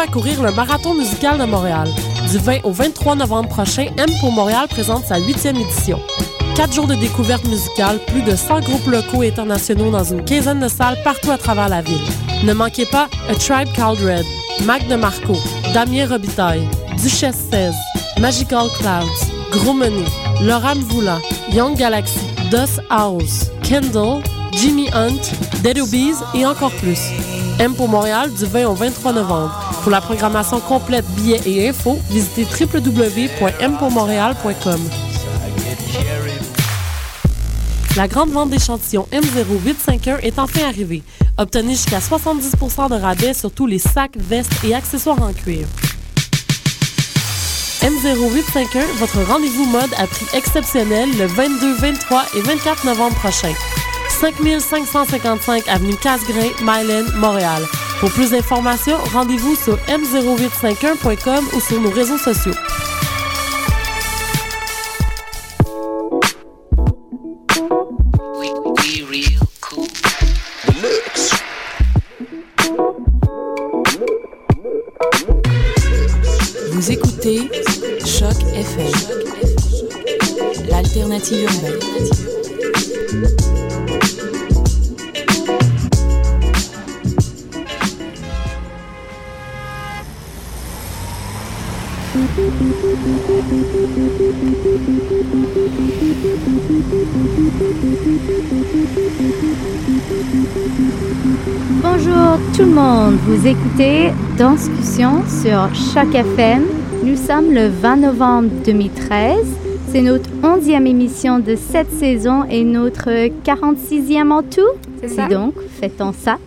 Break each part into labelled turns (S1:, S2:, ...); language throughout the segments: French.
S1: À courir le Marathon musical de Montréal. Du 20 au 23 novembre prochain, M pour Montréal présente sa huitième édition. Quatre jours de découverte musicale, plus de 100 groupes locaux et internationaux dans une quinzaine de salles partout à travers la ville. Ne manquez pas A Tribe Called Red, Mac de Marco, Damien Robitaille, Duchesse 16, Magical Clouds, Gros Menu, Laura Mvoula, Young Galaxy, Dust House, Kendall, Jimmy Hunt, Dead Obies et encore plus. M pour Montréal du 20 au 23 novembre. Pour la programmation complète, billets et infos, visitez www.mpourmontréal.com. La grande vente d'échantillons M0851 est enfin arrivée. Obtenez jusqu'à 70% de rabais sur tous les sacs, vestes et accessoires en cuir. M0851, votre rendez-vous mode à prix exceptionnel le 22, 23 et 24 novembre prochain. 5555 avenue Casgrain, Mylène, Montréal. Pour plus d'informations, rendez-vous sur m0851.com ou sur nos réseaux sociaux.
S2: Vous écoutez Choc FM, l'alternative urbaine.
S3: Tout le monde, vous écoutez Danscussion sur Choc FM. Nous sommes le 20 novembre 2013. C'est notre 11e émission de cette saison et notre 46e en tout.
S4: C'est ça.
S3: Donc, fêtons ça.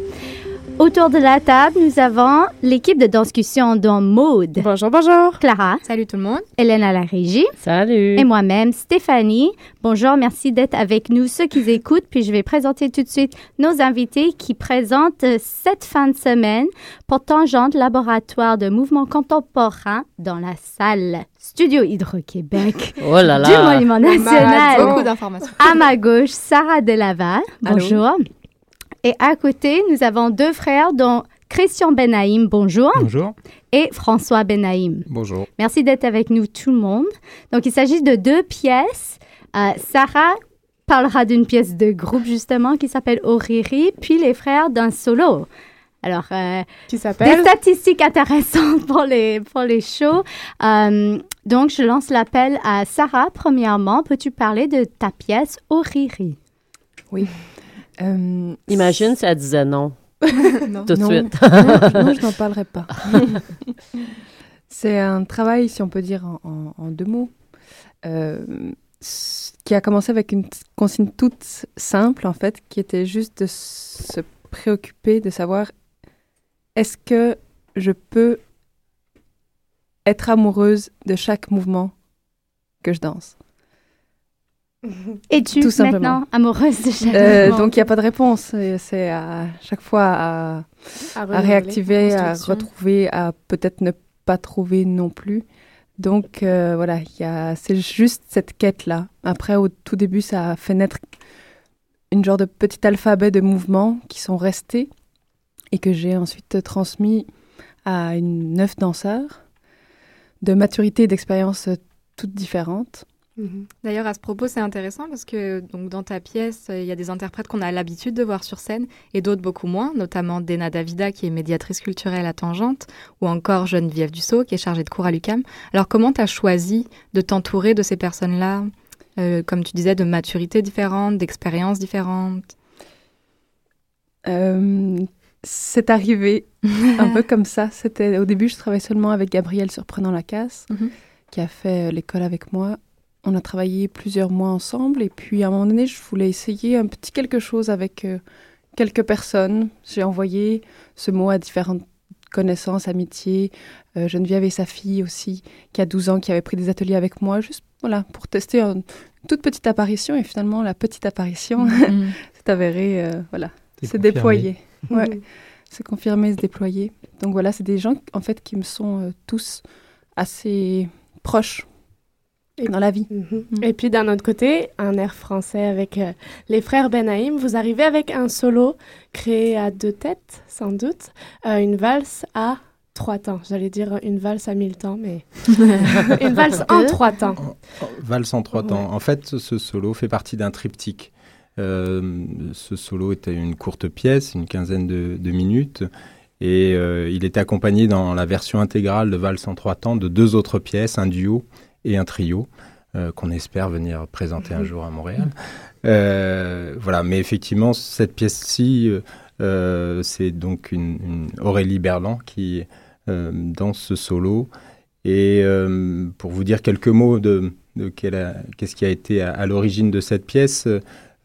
S3: Autour de la table, nous avons l'équipe de Danscussion dont Maude,
S4: Bonjour, bonjour.
S3: Clara,
S4: Salut tout le monde.
S3: Hélène à la régie
S1: Salut!
S3: et moi-même, Stéphanie. Bonjour, merci d'être avec nous, ceux qui écoutent. Puis je vais présenter tout de suite nos invités qui présentent euh, cette fin de semaine pour Tangente Laboratoire de mouvement contemporain dans la salle Studio Hydro-Québec
S1: Oh là
S3: du Monument
S4: Malade,
S3: National.
S4: Beaucoup d'informations.
S3: À ma gauche, Sarah Delaval.
S4: Allô.
S3: Et à côté, nous avons deux frères dont Christian Benaïm, bonjour,
S5: Bonjour.
S3: et François Benaïm.
S5: Bonjour.
S3: Merci d'être avec nous tout le monde. Donc, il s'agit de deux pièces. Euh, Sarah parlera d'une pièce de groupe, justement, qui s'appelle Oriri, puis les frères d'un solo. Alors, euh,
S4: Qui
S3: des
S4: s'appelle
S3: statistiques intéressantes pour les, pour les shows. Euh, donc, je lance l'appel à Sarah. Premièrement, peux-tu parler de ta pièce Oriri?
S4: Euh,
S1: Imagine si elle disait non,
S4: non.
S1: tout de
S4: Non.
S1: suite.
S4: non, non, je n'en parlerai pas. C'est un travail, si on peut dire en, en- en deux mots, euh, qui a commencé avec une consigne toute simple, en fait, qui était juste de se préoccuper de savoir est-ce que je peux être amoureuse de chaque mouvement que je danse?
S3: Es-tu
S4: Tout simplement.
S3: maintenant amoureuse de chaque
S4: Euh, donc il n'y a pas de réponse, c'est à chaque fois à, à réactiver, à retrouver, à peut-être ne pas trouver non plus. Donc euh, voilà, c'est juste cette quête-là. Après, au tout début, ça a fait naître une genre de petit alphabet de mouvements qui sont restés et que j'ai ensuite transmis à une neuf danseurs de maturité et d'expériences toutes différentes.
S6: Mhm. D'ailleurs, à ce propos, c'est intéressant parce que donc, dans ta pièce, euh, il y a des interprètes qu'on a l'habitude de voir sur scène et d'autres beaucoup moins, notamment Dena Davida, qui est médiatrice culturelle à Tangente, ou encore Geneviève Dussault, qui est chargée de cours à l'UCAM. Alors, comment tu as choisi de t'entourer de ces personnes-là, euh, comme tu disais, de maturité différente, d'expériences différentes?
S4: Euh, c'est arrivé un peu comme ça. C'était au début, je travaillais seulement avec Gabriel Surprenant la casse,
S6: Mhm.
S4: qui a fait euh, l'école avec moi. On a travaillé plusieurs mois ensemble et puis à un moment donné, je voulais essayer un petit quelque chose avec euh, quelques personnes. J'ai envoyé ce mot à différentes connaissances, amitiés. Euh, Geneviève et sa fille aussi, qui a 12 ans, qui avait pris des ateliers avec moi, juste voilà, pour tester une toute petite apparition. Et finalement, la petite apparition
S6: Mhm.
S4: s'est avérée, euh, voilà,
S5: C'est
S4: se
S5: confirmé.
S4: déployer. Ouais, se confirmer, se déployer. Donc voilà, c'est des gens en fait qui me sont euh, tous assez proches
S7: Et-
S4: dans la vie.
S7: Mhm. Et puis d'un autre côté, un air français avec euh, les frères Benaïm. Vous arrivez avec un solo créé à deux têtes, sans doute, euh, une valse à trois temps. J'allais dire une valse à mille temps, mais une valse en trois temps.
S5: Valse en trois
S7: Ouais.
S5: temps. En fait, ce solo fait partie d'un triptyque. Euh, ce solo était une courte pièce, une quinzaine de, de minutes, et euh, il était accompagné dans la version intégrale de Valse en trois temps de deux autres pièces, un duo et un trio, euh, qu'on espère venir présenter un jour à Montréal. Euh, voilà, mais effectivement, cette pièce-ci, euh, c'est donc une, une Aurélie Berland qui danse ce solo. Et euh, pour vous dire quelques mots de, qu'est-ce qui a été à, à l'origine de cette pièce,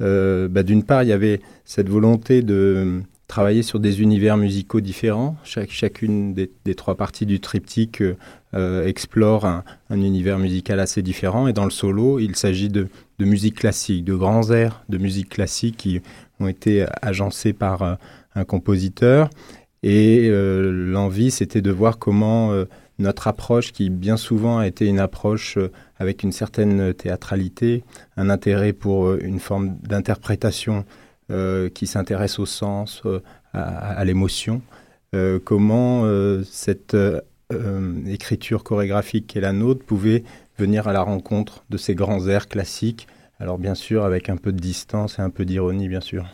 S5: euh, bah, d'une part, il y avait cette volonté de travailler sur des univers musicaux différents. Chaque, chacune des, des trois parties du triptyque euh, explore un, un univers musical assez différent. Et dans le solo, il s'agit de, musique classique, de grands airs de musique classique qui ont été agencés par euh, un compositeur. Et euh, l'envie, c'était de voir comment notre approche, qui bien souvent a été une approche avec une certaine théâtralité, un intérêt pour une forme d'interprétation qui s'intéresse au sens, à, l'émotion, comment cette écriture chorégraphique qui est la nôtre pouvait venir à la rencontre de ces grands airs classiques, alors bien sûr avec un peu de distance et un peu d'ironie, bien sûr.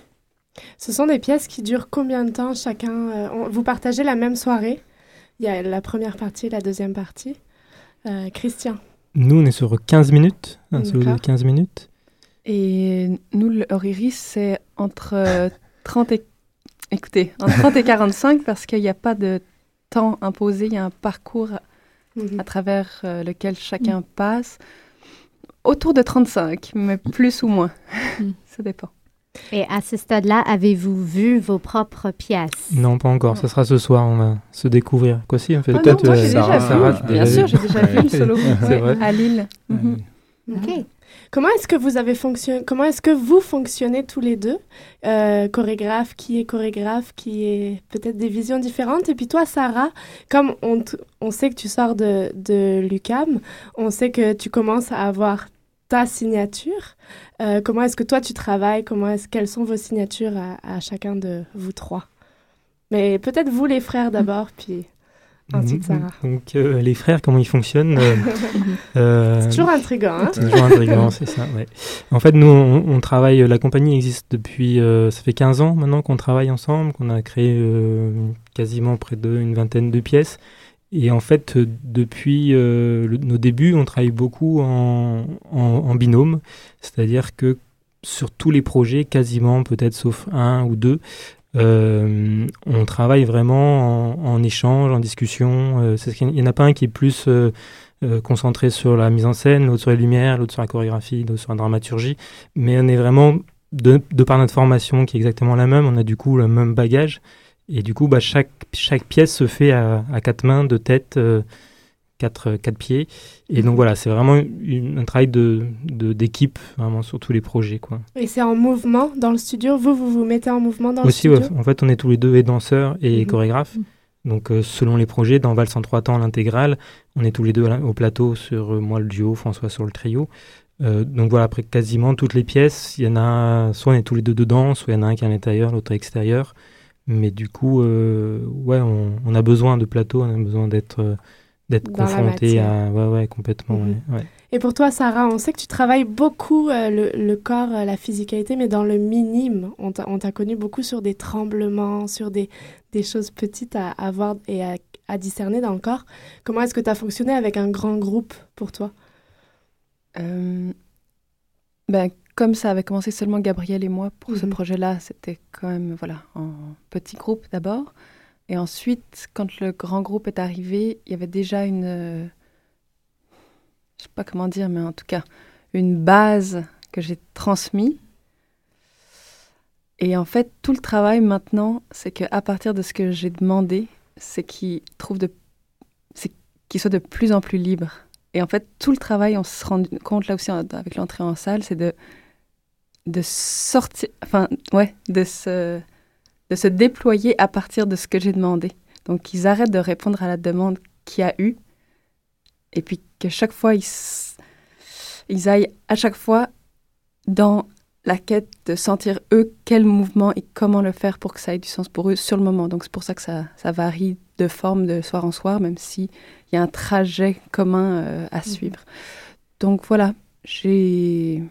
S7: Ce sont des pièces qui durent combien de temps chacun euh, Vous partagez la même soirée? Il y a la première partie et la deuxième partie. Euh, Christian.
S8: Nous, on est sur 15 minutes, un solo de
S7: D'accord.
S8: 15 minutes.
S4: Et nous, le Oriris, c'est entre euh, 30 et... Écoutez, entre 30 et 45 parce qu'il n'y a pas de temps imposé, il y a un parcours
S7: Mhm.
S4: à travers euh, lequel chacun passe. Autour de 35, mais plus ou moins.
S6: Mm.
S4: Ça dépend.
S3: Et à ce stade-là, avez-vous vu vos propres pièces?
S8: Non, pas encore. Ça sera ce soir. On va se découvrir. Quoi si, en fait,
S4: Ah non,
S8: peut-être.
S4: moi,
S8: euh,
S4: j'ai déjà
S8: Sarah,
S4: vu.
S8: Sarah,
S4: Bien sûr, j'ai déjà vu le solo. Ouais. À Lille. Mhm.
S3: OK.
S7: Comment est-ce que vous avez fonctionné Comment est-ce que vous fonctionnez tous les deux? Euh, Chorégraphe, qui est chorégraphe, qui est peut-être des visions différentes. Et puis toi, Sarah, comme on, on sait que tu sors de, de l'UCAM, on sait que tu commences à avoir ta signature. Euh, comment est-ce que toi tu travailles? Comment est-ce quelles sont vos signatures à chacun de vous trois? Mais peut-être vous les frères d'abord, puis ensuite Sarah.
S8: Donc, euh, les frères, comment ils fonctionnent euh, euh,
S7: C'est toujours intriguant, hein
S8: C'est toujours intriguant, c'est ça, ouais. En fait, nous, on, on travaille, la compagnie existe depuis, euh, ça fait 15 ans maintenant qu'on travaille ensemble, qu'on a créé euh, quasiment près d'une vingtaine de pièces. Et en fait, depuis euh, le- nos débuts, on travaille beaucoup en, en, en binôme, c'est-à-dire que sur tous les projets, quasiment, peut-être sauf un ou deux, on travaille vraiment en, échange, en discussion. Euh, Il n'y en a pas un qui est plus euh, euh, concentré sur la mise en scène, l'autre sur les lumières, l'autre sur la chorégraphie, l'autre sur la dramaturgie. Mais on est vraiment, de, de par notre formation qui est exactement la même, on a du coup le même bagage. Et du coup, bah, chaque, pièce se fait à, quatre mains, deux têtes, euh, quatre, quatre pieds. Et donc voilà, c'est vraiment une- un travail de, de- d'équipe, vraiment sur tous les projets. Quoi.
S7: Et c'est en mouvement dans le studio? Vous, vous vous mettez en mouvement dans
S8: Aussi,
S7: le
S8: ouais,
S7: studio?
S8: En fait, on est tous les deux et danseurs et
S7: Mhm.
S8: chorégraphes. Donc, euh, selon les projets, dans Valse en trois temps, l'intégrale, on est tous les deux au plateau sur euh, moi le duo, François sur le trio. Euh, donc voilà, après quasiment toutes les pièces, il y en a soit on est tous les deux dedans, soit il y en a un qui est à l'intérieur, l'autre à l'extérieur. Mais du coup, euh, ouais, on, on a besoin de plateau, on a besoin d'être euh, d'être confronté à, ouais, ouais, complètement,
S7: Mhm.
S8: ouais, ouais.
S7: Et pour toi, Sarah, on sait que tu travailles beaucoup euh, le, le corps, euh, la physicalité, mais dans le minime. On t'a on t'a connu beaucoup sur des tremblements, sur des, des choses petites à, à voir et à, à discerner dans le corps. Comment est-ce que tu as fonctionné avec un grand groupe pour toi?
S4: Euh, ben, comme ça avait commencé seulement Gabriel et moi pour ce
S7: Mhm.
S4: projet-là, c'était quand même voilà en petit groupe d'abord. Et ensuite, quand le grand groupe est arrivé, il y avait déjà une, euh, je sais pas comment dire, mais en tout cas une base que j'ai transmise. Et en fait, tout le travail maintenant, c'est qu'à partir de ce que j'ai demandé, c'est qu'il trouve de, c'est qu'il soit de plus en plus libre. Et en fait, tout le travail, on se rend compte là aussi avec l'entrée en salle, c'est de de sortir, enfin, ouais, de se, de se déployer à partir de ce que j'ai demandé. Donc, ils arrêtent de répondre à la demande qu'il y a eu, et puis que chaque fois, ils, ils aillent à chaque fois dans la quête de sentir eux quel mouvement et comment le faire pour que ça ait du sens pour eux sur le moment. Donc c'est pour ça que ça, ça, varie de forme de soir en soir, même s'il y a un trajet commun euh, à mhm. suivre. Donc voilà, j'ai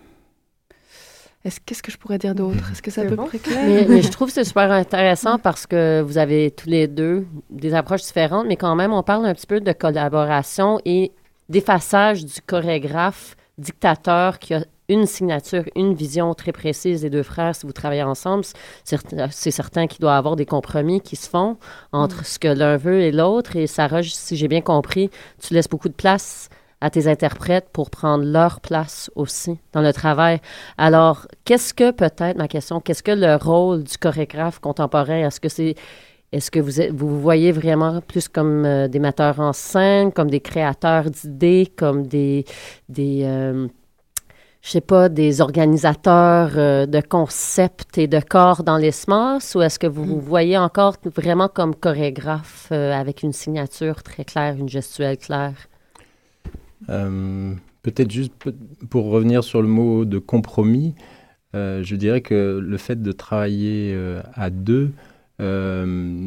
S4: Qu'est-ce que je pourrais dire d'autre? Est-ce que c'est à peu près clair?
S9: Mais, je trouve que c'est super intéressant parce que vous avez tous les deux des approches différentes, mais quand même, on parle un petit peu de collaboration et d'effaçage du chorégraphe dictateur qui a une signature, une vision très précise des deux frères. Si vous travaillez ensemble, c'est certain qu'il doit y avoir des compromis qui se font entre mm. ce que l'un veut et l'autre. Et Sarah, si j'ai bien compris, tu laisses beaucoup de place à tes interprètes pour prendre leur place aussi dans le travail. Alors, qu'est-ce que peut-être, ma question, qu'est-ce que le rôle du chorégraphe contemporain? Est-ce que c'est est-ce que vous, vous vous voyez vraiment plus comme euh, des metteurs en scène, comme des créateurs d'idées, comme des, des euh, je sais pas, des organisateurs euh, de concepts et de corps dans l'espace, ou est-ce que vous vous voyez encore vraiment comme chorégraphe avec une signature très claire, une gestuelle claire?
S5: Euh, peut-être juste pour revenir sur le mot de compromis, euh, je dirais que le fait de travailler euh, à deux,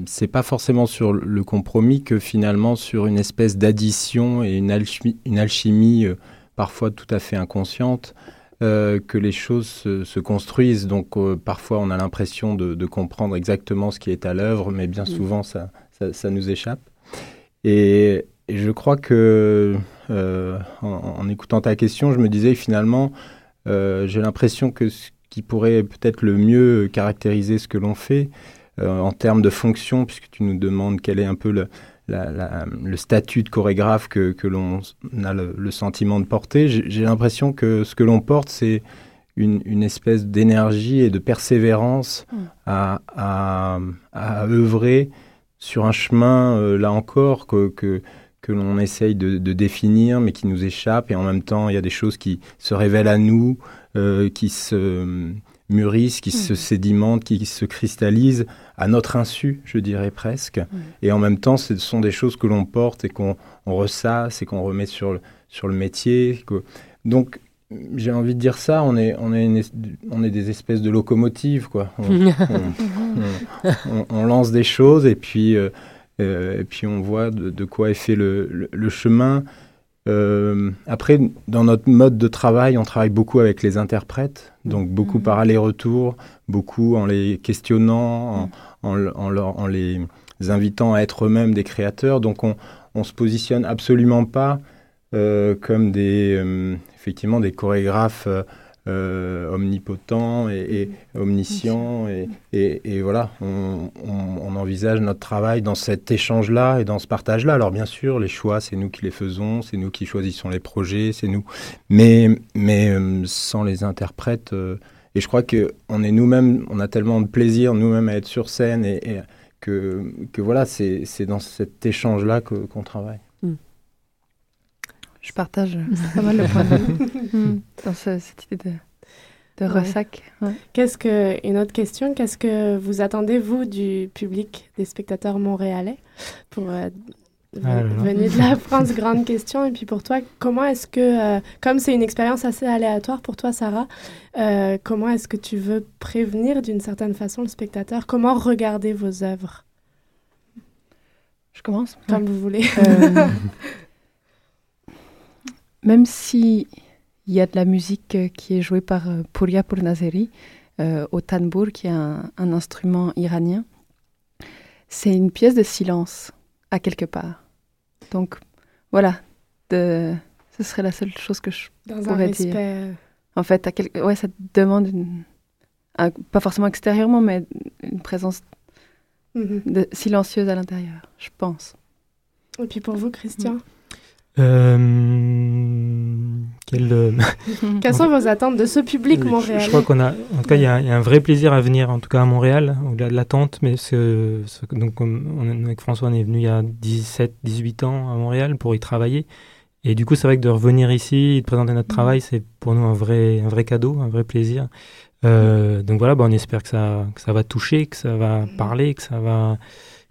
S5: c'est pas forcément sur le compromis que finalement sur une espèce d'addition et une alchimie, une alchimie parfois tout à fait inconsciente. que les choses se, construisent. Donc parfois on a l'impression de, comprendre exactement ce qui est à l'œuvre, mais bien mmh. souvent ça, ça, ça, nous échappe. Et, et je crois que euh, en, écoutant ta question, je me disais finalement, euh, j'ai l'impression que ce qui pourrait peut-être le mieux caractériser ce que l'on fait euh, en termes de fonction, puisque tu nous demandes quel est un peu le, le statut de chorégraphe que, que l'on a le, sentiment de porter, j'ai l'impression que ce que l'on porte, c'est une, une, espèce d'énergie et de persévérance mmh. à, à, à, œuvrer sur un chemin, là encore, que, que, que l'on essaye de, définir, mais qui nous échappent. Et en même temps, il y a des choses qui se révèlent à nous, euh, qui se mûrissent, qui se mm. sédimentent, qui se cristallisent à notre insu, je dirais presque. Mm. Et en même temps, ce sont des choses que l'on porte et qu'on ressasse et qu'on remet sur le, sur le métier. Donc, j'ai envie de dire ça, on est, on est, on est des espèces de locomotives, quoi. On, lance des choses et puis... Euh, et puis on voit de, quoi est fait le, chemin. Euh, après, dans notre mode de travail, on travaille beaucoup avec les interprètes, donc beaucoup mhm. par aller-retour, beaucoup en les questionnant, en, en, les invitant à être eux-mêmes des créateurs. Donc on, on se positionne absolument pas euh, comme des, effectivement, des chorégraphes euh, omnipotent et, omniscient. Et, et, voilà, on, envisage notre travail dans cet échange-là et dans ce partage-là. Alors bien sûr, les choix, c'est nous qui les faisons, c'est nous qui choisissons les projets, c'est nous. Mais, mais euh, sans les interprètes, euh, et je crois qu'on est nous-mêmes, on a tellement de plaisir nous-mêmes à être sur scène et, que, que voilà, c'est dans cet échange-là qu'on travaille. Mm.
S4: Je partage pas mal le point de vue dans cette idée de, de ressac.
S7: Qu'est-ce que une autre question Qu'est-ce que vous attendez vous du public, des spectateurs montréalais pour euh, ah venir de la France Grande question. Et puis pour toi comment est-ce que euh, comme c'est une expérience assez aléatoire pour toi Sarah euh, comment est-ce que tu veux prévenir d'une certaine façon le spectateur? Comment regarder vos œuvres?
S4: Je commence.
S7: Comme vous voulez
S4: même si il y a de la musique euh, qui est jouée par euh, Pouria Purnazeri euh, au tanbour, qui est un, instrument iranien, c'est une pièce de silence à quelque part. Donc voilà, de, ce serait la seule chose que je pourrais dire. En fait, à quel, ouais, ça demande une, pas forcément extérieurement, mais une présence mhm. de, silencieuse à l'intérieur, je pense.
S7: Et puis pour vous, Christian?
S8: Euh,
S7: euh, Quelles sont vos attentes de ce public montréalais
S8: je, crois qu'on a, en tout cas, il y, a un vrai plaisir à venir, en tout cas à Montréal, au-delà de l'attente. Mais ce, donc, on, avec François, on est venu il y a 17, 18 ans à Montréal pour y travailler. Et du coup, c'est vrai que de revenir ici et de présenter notre mmh. travail, c'est pour nous un vrai, un vrai cadeau, un vrai plaisir. Euh, donc voilà, bah, on espère que ça, que ça va toucher, que ça va mmh. parler, que ça va,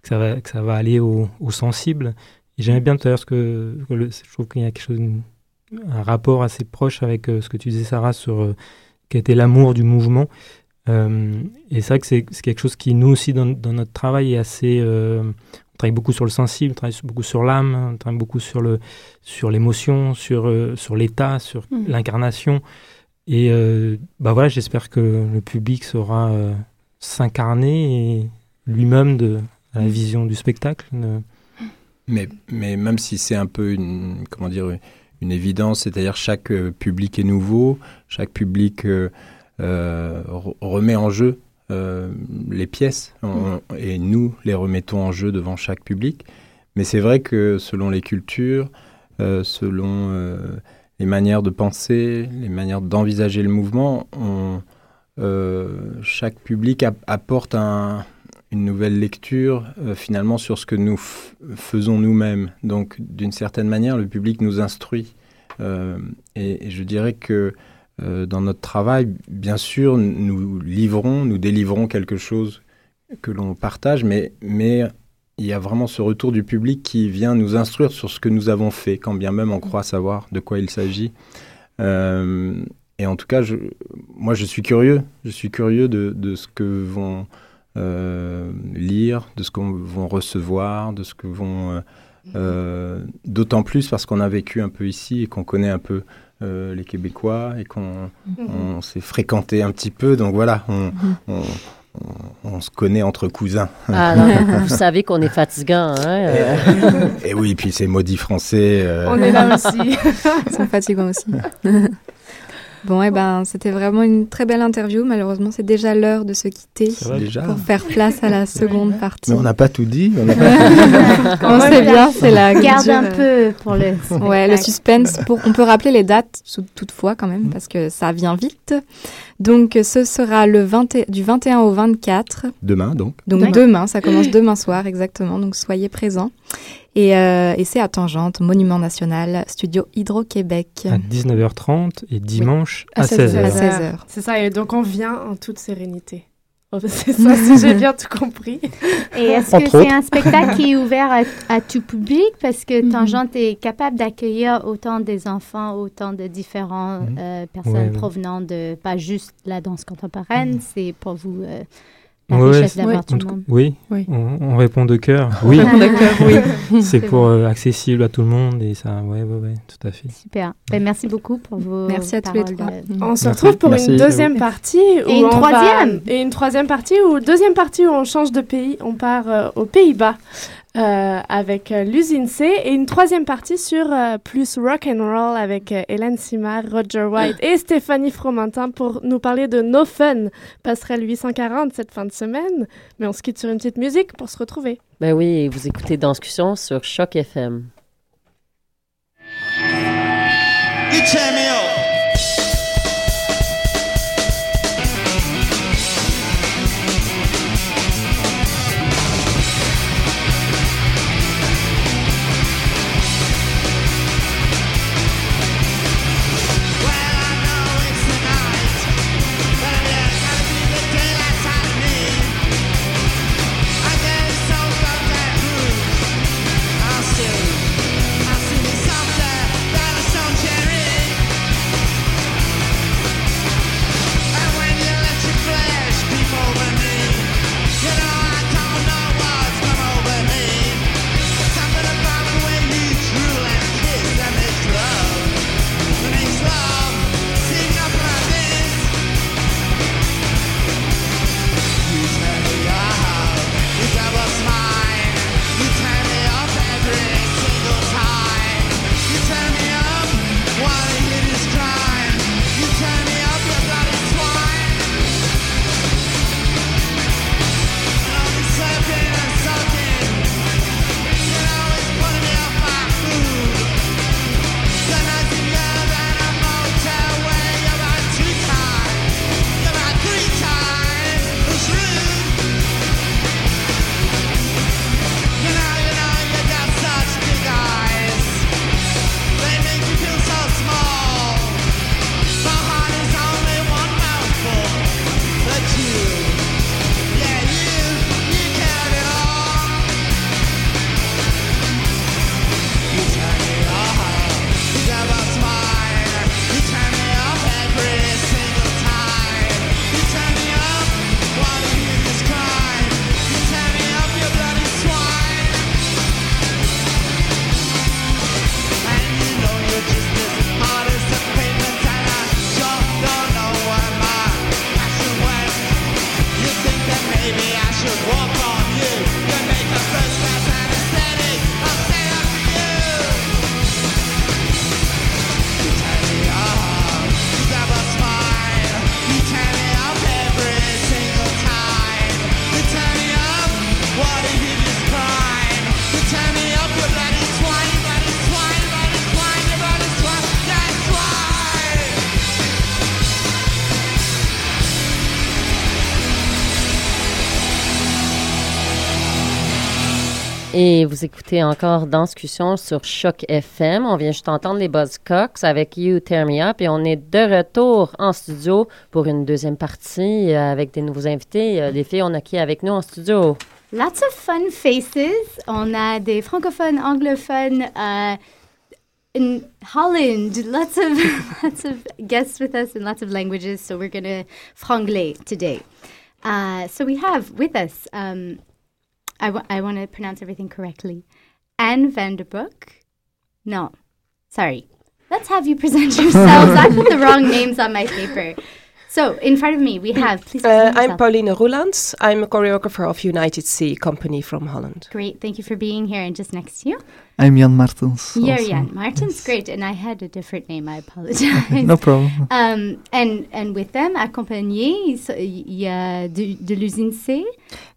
S8: que ça va, que ça va aller au, au sensible. J'aimais bien tout à l'heure ce que, je trouve qu'il y a quelque chose, un rapport assez proche avec euh, ce que tu disais, Sarah, sur euh, qui était l'amour du mouvement. Euh, et c'est vrai que c'est quelque chose qui, nous aussi, dans, dans notre travail, est assez. on travaille beaucoup sur le sensible, on travaille beaucoup sur l'âme, on travaille beaucoup sur le sur l'émotion, sur sur l'état, sur mmh. l'incarnation. Et bah voilà, j'espère que le public saura s'incarner lui-même de la vision du spectacle.
S5: Mais, mais même si c'est un peu une, comment dire, une évidence, c'est-à-dire chaque euh, public est nouveau, chaque public euh, euh, remet en jeu les pièces et nous les remettons en jeu devant chaque public. Mais c'est vrai que selon les cultures, selon les manières de penser, les manières d'envisager le mouvement, on, chaque public apporte un, une nouvelle lecture euh, finalement sur ce que nous faisons nous-mêmes. Donc d'une certaine manière, le public nous instruit. Euh, et, je dirais que euh, dans notre travail, bien sûr, nous livrons, nous délivrons quelque chose que l'on partage, mais, mais il y a vraiment ce retour du public qui vient nous instruire sur ce que nous avons fait, quand bien même on croit savoir de quoi il s'agit. et en tout cas, je, moi, je suis curieux. Je suis curieux de, de ce que vont lire, de ce qu'on vont recevoir, de ce que vont... Euh, euh, d'autant plus parce qu'on a vécu un peu ici et qu'on connaît un peu les Québécois et qu'on mhm. s'est fréquenté un petit peu. Donc voilà, on, mhm. on, se connaît entre cousins.
S9: Ah, vous savez qu'on est fatigant. Hein,
S5: et, oui, puis c'est maudit français.
S7: On est là aussi.
S6: Ils sont fatigants aussi. Bon, eh ben, c'était vraiment une très belle interview. Malheureusement, c'est déjà l'heure de se quitter pour faire place à la seconde partie.
S5: Mais on n'a pas tout dit. On,
S6: on sait bien, c'est la
S3: Garde un peu pour le.
S6: Ouais, le suspense. Pour, on peut rappeler les dates, toutefois quand même, parce que ça vient vite. Donc, ce sera le 20, du 21 au 24.
S5: Demain, donc.
S6: Donc demain, ça commence demain soir exactement. Donc soyez présents. Et, euh, et c'est à Tangente, Monument National, Studio Hydro-Québec.
S8: À 19h30 et dimanche à, 16h.
S7: 16h. C'est ça, et donc on vient en toute sérénité. C'est ça, si j'ai bien tout compris.
S3: Et est-ce que c'est un spectacle qui est ouvert à, tout public? Parce que mhm. Tangente est capable d'accueillir autant des enfants, autant de différentes mhm. euh, personnes provenant de, pas juste la danse contemporaine, mhm. c'est pour vous... Euh,
S8: oui, oui, On, répond de cœur. Oui, oui. c'est pour euh, accessible à tout le monde et ça, ouais, ouais, ouais, tout à fait.
S3: Super. Ben, merci beaucoup pour vos.
S6: Merci à tous les trois.
S7: On se retrouve pour une deuxième partie
S3: et une troisième
S7: et une troisième partie ou deuxième partie où on change de pays, on part euh, aux Pays-Bas. Euh, avec euh, l'usine C et une troisième partie sur euh, plus rock and roll avec Hélène Simard, Roger White et Stéphanie Fromentin pour nous parler de No Fun, passerelle 840 cette fin de semaine. Mais on se quitte sur une petite musique pour se retrouver.
S9: Ben oui, vous écoutez Danscussion sur Choc FM. Et vous écoutez encore Danscussion sur Choc FM. On vient juste entendre les Buzzcocks avec You Tear Me Up et on est de retour en studio pour une deuxième partie euh, avec des nouveaux invités. Euh, Les filles, on a qui avec nous en studio?
S3: Lots of fun faces. On a des francophones, anglophones, uh, in Holland, lots of lots of guests with us in lots of languages. So we're gonna franglais today. Uh, so we have with us. Um, I, w- I want to pronounce everything correctly. Anne Vanderbroek. No, sorry. Let's have you present yourselves. I put the wrong names on my paper. So in front of me we have. Please.
S10: Uh, I'm. Pauline Roelands. I'm a choreographer of United Sea Company from Holland.
S3: Great. Thank you for being here. And just next to you.
S11: I'm Jan Martens.
S3: You're
S11: also.
S3: Jan Martins, great, and I had a different name. I apologize.
S11: No problem.
S3: Um, and and with them, accompagné, il y a de, de l'usine C?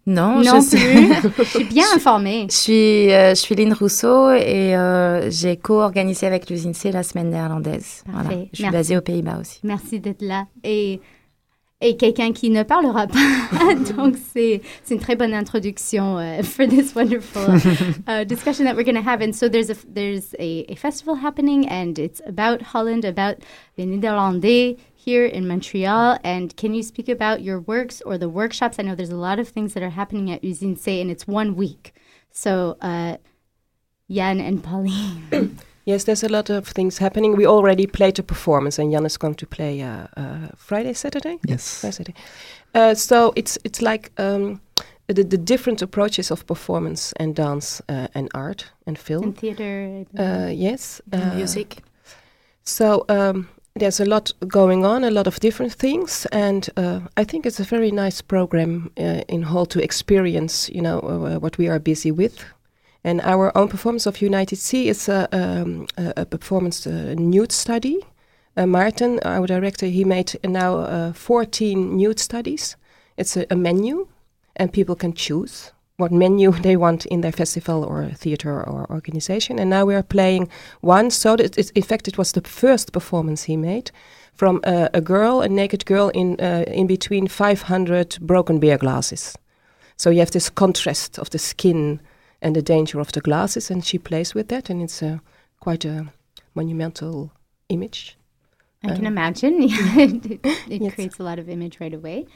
S12: Non,
S3: non
S12: je suis-
S3: plus. je suis bien informée.
S12: Je suis, euh, je suis Lynn Rousseau et euh, j'ai co-organisé avec l'usine C la semaine néerlandaise. Voilà.
S3: Parfait.
S12: Je suis
S3: Merci.
S12: basée aux Pays-Bas aussi.
S3: Merci d'être là. Et et quelqu'un qui ne parlera pas. Donc c'est c'est une très bonne introduction uh, for this wonderful uh, discussion that we're going to have. And so there's a there's a, a festival happening, and it's about Holland, about the Nederlandais here in Montreal. And can you speak about your works or the workshops? I know there's a lot of things that are happening at Usine C, and it's one week. So uh, Jan and Pauline.
S10: Yes, there's a lot of things happening. We already played a performance, and Jan is going to play uh, uh, Friday, Saturday.
S11: Yes.
S10: Saturday. Uh, so it's it's like um, the, the different approaches of performance and dance uh, and art and film.
S3: And theater,
S10: Uh, yes.
S12: And music.
S10: So um, there's a lot going on, a lot of different things, and uh, I think it's a very nice program uh, in Hall to experience, you know, uh, what we are busy with. And our own performance of United Sea is a, um, a, performance, a nude study. Uh, Martin, our director, he made now uh, 14 nude studies. It's a, a menu, and people can choose what menu they want in their festival or theater or organization. And now we are playing one. So that it, in fact, it was the first performance he made from uh, a girl, a naked girl, in uh, in between 500 broken beer glasses. So you have this contrast of the skin and the danger of the glasses, and she plays with that, and it's a quite a monumental image.
S3: I can
S10: Um,
S3: imagine. it it
S10: Yes.
S3: creates a lot of image right away.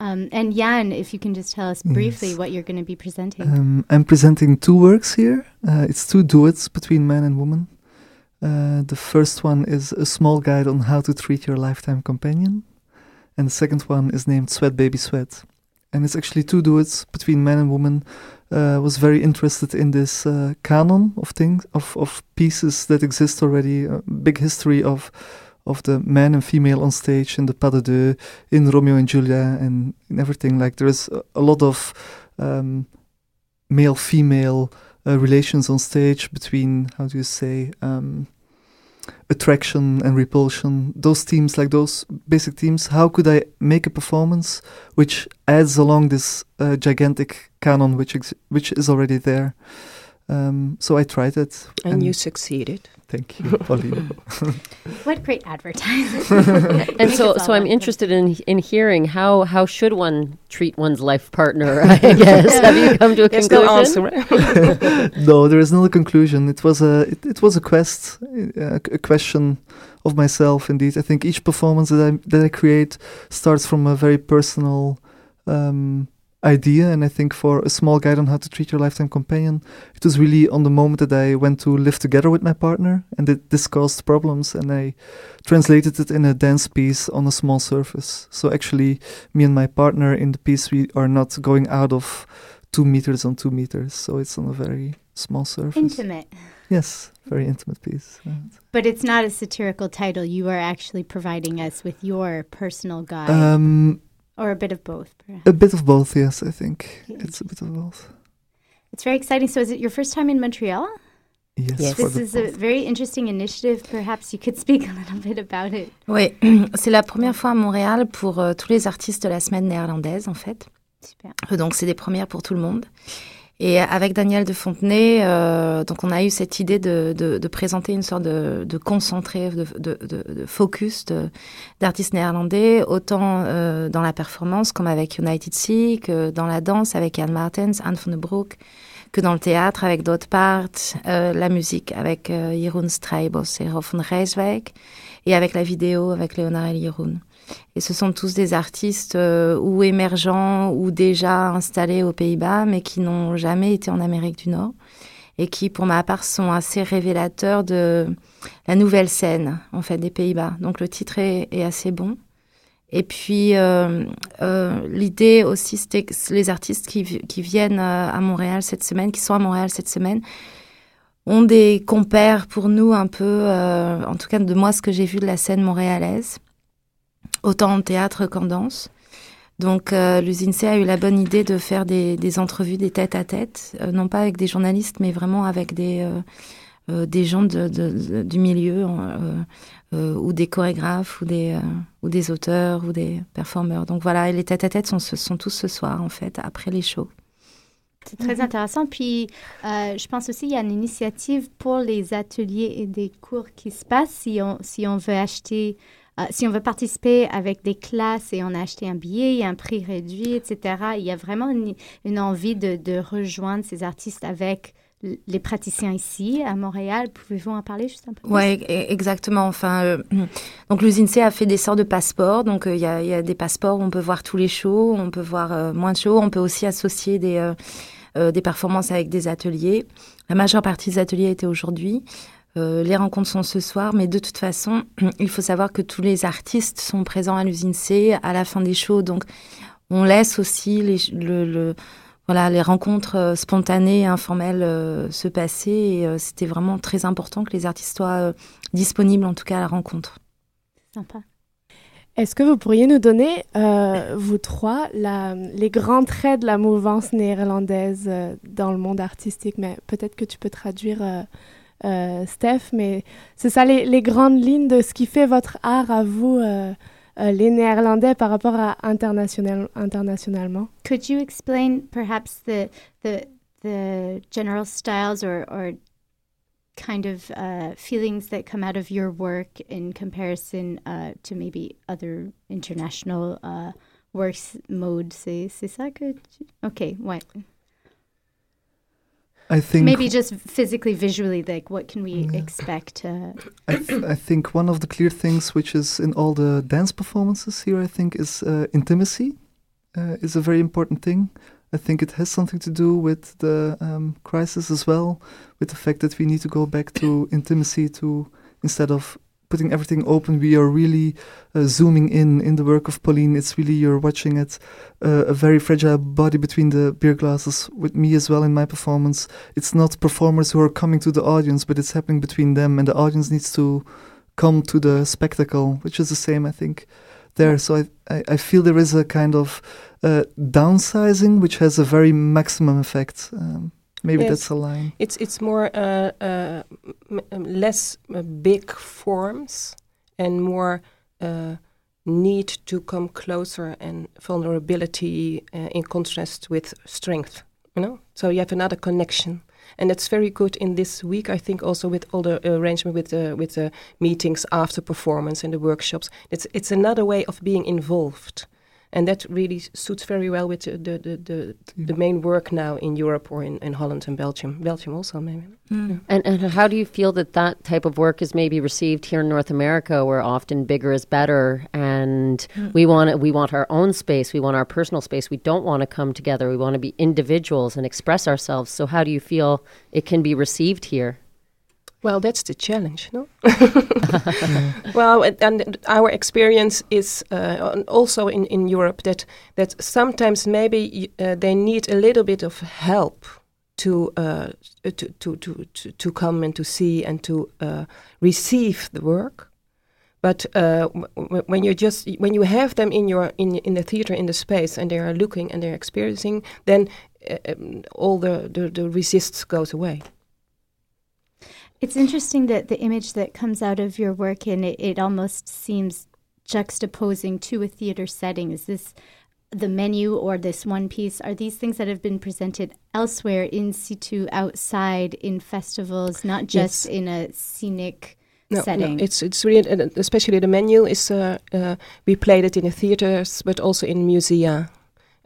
S3: Um, and Jan, if you can just tell us briefly
S11: Yes.
S3: what you're going to be presenting.
S11: Um, I'm presenting two works here. Uh, it's two duets between man and woman. Uh, the first one is a small guide on how to treat your lifetime companion, and the second one is named Sweat Baby Sweat. And it's actually two duets between man and woman. Uh, was very interested in this uh, canon of things of of pieces that exist already. A big history of of the man and female on stage in the pas de deux, in Romeo and Julia, and in everything. Like there is a, a lot of um, male female uh, relations on stage between how do you say um, attraction and repulsion those themes like those basic themes how could i make a performance which adds along this uh, gigantic canon which ex- which is already there um, so i tried it
S10: And you succeeded.
S11: thank you Pauline.
S3: what great advertising!
S9: and so, so I'm interested in in hearing how how should one treat one's life partner? I guess have you come to a
S10: There's no
S9: conclusion?
S10: answer.
S11: no, there is no conclusion. It was a it, it was a quest, a, a question of myself. Indeed, I think each performance that I that I create starts from a very personal um, idea, and I think for a small guide on how to treat your lifetime companion, it was really on the moment that I went to live together with my partner, and it this caused problems, and I translated it in a dance piece on a small surface. So actually, me and my partner in the piece we are not going out of two meters on two meters, so it's on a very small surface.
S3: Intimate.
S11: Yes, very intimate piece.
S3: But it's not a satirical title. You are actually providing us with your personal guide,
S11: Um,
S3: or a bit of both. Perhaps.
S11: a bit of both, yes. I think it's a bit of both.
S3: It's very exciting. So, is it your first time in Montreal?
S11: Yes, for
S3: This is a very interesting initiative. Perhaps you could speak a little bit about it.
S12: Oui, c'est la première fois à Montréal pour euh, tous les artistes de la semaine néerlandaise, en fait.
S3: Super.
S12: Donc, c'est des premières pour tout le monde. Et avec Daniel de Fontenay, euh, donc on a eu cette idée de, de, de présenter une sorte de, de concentré, de, de, focus d'artistes néerlandais, autant euh, dans la performance comme avec United Sea, que dans la danse avec Anne Martens, Anne van den Broek, que dans le théâtre avec d'autres parts, la musique avec Jeroen Streibos et Rolf von Rijswijk, et avec la vidéo avec Léonard et Jeroen. Et ce sont tous des artistes ou émergents ou déjà installés aux Pays-Bas, mais qui n'ont jamais été en Amérique du Nord et qui, pour ma part, sont assez révélateurs de la nouvelle scène en fait des Pays-Bas. Donc le titre est, assez bon. Et puis euh, euh, l'idée aussi, c'était que les artistes qui, viennent euh, à Montréal cette semaine, qui sont à Montréal cette semaine, ont des compères pour nous un peu, en tout cas de moi ce que j'ai vu de la scène montréalaise, autant en théâtre qu'en danse. Donc euh, l'usine C a eu la bonne idée de faire des, des entrevues, des têtes à tête, euh, non pas avec des journalistes, mais vraiment avec des, euh, euh des gens de, de, du milieu, ou des chorégraphes, ou des, ou des auteurs, ou des performeurs. Donc voilà, et les têtes à tête sont, sont tous ce soir, en fait, après les shows.
S3: C'est très mhm. intéressant. Puis, euh, je pense aussi qu'il y a une initiative pour les ateliers et des cours qui se passent si on, si on veut acheter euh, si on veut participer avec des classes et on a acheté un billet, il y a un prix réduit, etc. Il y a vraiment une, envie de, rejoindre ces artistes avec les praticiens ici à Montréal. Pouvez-vous en parler juste un peu
S12: Oui, e-, exactement. Enfin, euh, donc l'usine C a fait des sortes de passeports. Donc euh, il y, a, des passeports où on peut voir tous les shows, on peut voir moins de shows, on peut aussi associer des, des performances avec des ateliers. La majeure partie des ateliers étaient aujourd'hui. Euh, les rencontres sont ce soir, mais de toute façon, il faut savoir que tous les artistes sont présents à l'usine C à la fin des shows. Donc, on laisse aussi les, le, voilà, les rencontres euh, spontanées et informelles euh, se passer. Et c'était vraiment très important que les artistes soient disponibles, en tout cas, à la rencontre.
S3: Sympa.
S7: Est-ce que vous pourriez nous donner, vous trois, la, les grands traits de la mouvance néerlandaise dans le monde artistique? Mais peut-être que tu peux traduire euh, Steph, mais c'est ça les, les, grandes lignes de ce qui fait votre art à vous, euh, euh, les Néerlandais, par rapport à international, internationalement?
S3: Could you explain perhaps the, the, the general styles or, or kind of uh, feelings that come out of your work in comparison uh, to maybe other international uh, works mode? C'est ça que tu... OK, ouais.
S11: I think
S3: maybe just physically, visually, like what can we yeah. expect? Uh,
S11: I, th- I, think one of the clear things, which is in all the dance performances here, I think is uh, intimacy uh, is a very important thing. I think it has something to do with the um, crisis as well, with the fact that we need to go back to intimacy to instead of putting everything open. We are really uh, zooming in in the work of Pauline. It's really you're watching it, uh, a very fragile body between the beer glasses. With me as well in my performance, it's not performers who are coming to the audience, but it's happening between them, and the audience needs to come to the spectacle, which is the same, I think. There, so I, I, I feel there is a kind of uh, downsizing which has a very maximum effect. Um, Maybe yes. that's a line.
S10: It's it's more uh, uh, less uh, big forms and more uh, need to come closer and vulnerability uh, in contrast with strength. You know, so you have another connection, and that's very good in this week. I think also with all the arrangement with the with the meetings after performance and the workshops. It's it's another way of being involved and that really suits very well with the the, the, the, the main work now in Europe or in, in Holland and Belgium. Belgium also maybe.
S9: Mm. Yeah. And and how do you feel that that type of work is maybe received here in North America, where often bigger is better, and mm. we want we want our own space, we want our personal space. We don't want to come together. We want to be individuals and express ourselves. So how do you feel it can be received here?
S10: Well, that's the challenge, no? well, and our experience is uh, also in, in Europe that that sometimes maybe uh, they need a little bit of help to, uh, to, to, to, to come and to see and to uh, receive the work. But uh, when you just when you have them in your in in the theater in the space and they are looking and they're experiencing, then uh, um, all the, the the resists goes away.
S3: It's interesting that the image that comes out of your work and it, it almost seems juxtaposing to a theater setting. Is this the menu or this one piece? Are these things that have been presented elsewhere in situ, outside, in festivals, not just yes. in a scenic
S10: no,
S3: setting?
S10: No, it's it's really, especially the menu is uh, uh, we played it in the theaters, but also in musea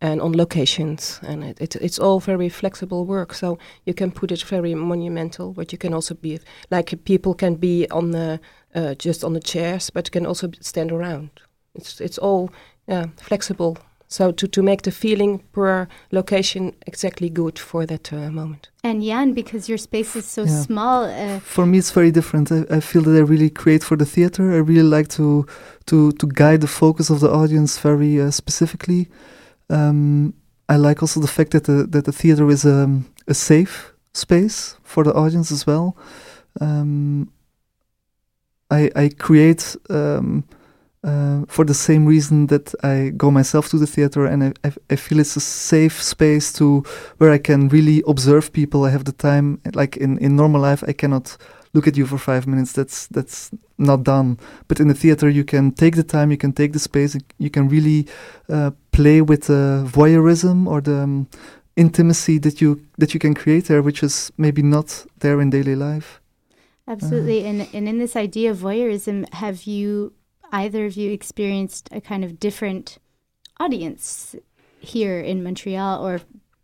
S10: and on locations, and it, it, it's all very flexible work. So you can put it very monumental, but you can also be like people can be on the uh, just on the chairs, but can also stand around. It's it's all yeah, flexible. So to, to make the feeling per location exactly good for that uh, moment.
S3: And Jan, because your space is so yeah. small. Uh,
S11: for me, it's very different. I, I, feel that I really create for the theater. I really like to to to guide the focus of the audience very uh, specifically. Um, I like also the fact that the that the theater is a, um, a safe space for the audience as well. Um, I I create. Um, uh, for the same reason that I go myself to the theater and I, I, I, feel it's a safe space to where I can really observe people. I have the time, like in, in normal life, I cannot look at you for five minutes. That's that's not done. But in the theater, you can take the time, you can take the space, you can really uh, play with the voyeurism or the um, intimacy that you that you can create there, which is maybe not there in daily life.
S3: Absolutely, uh, and and in this idea of voyeurism, have you either of you experienced a kind of different audience here in Montreal or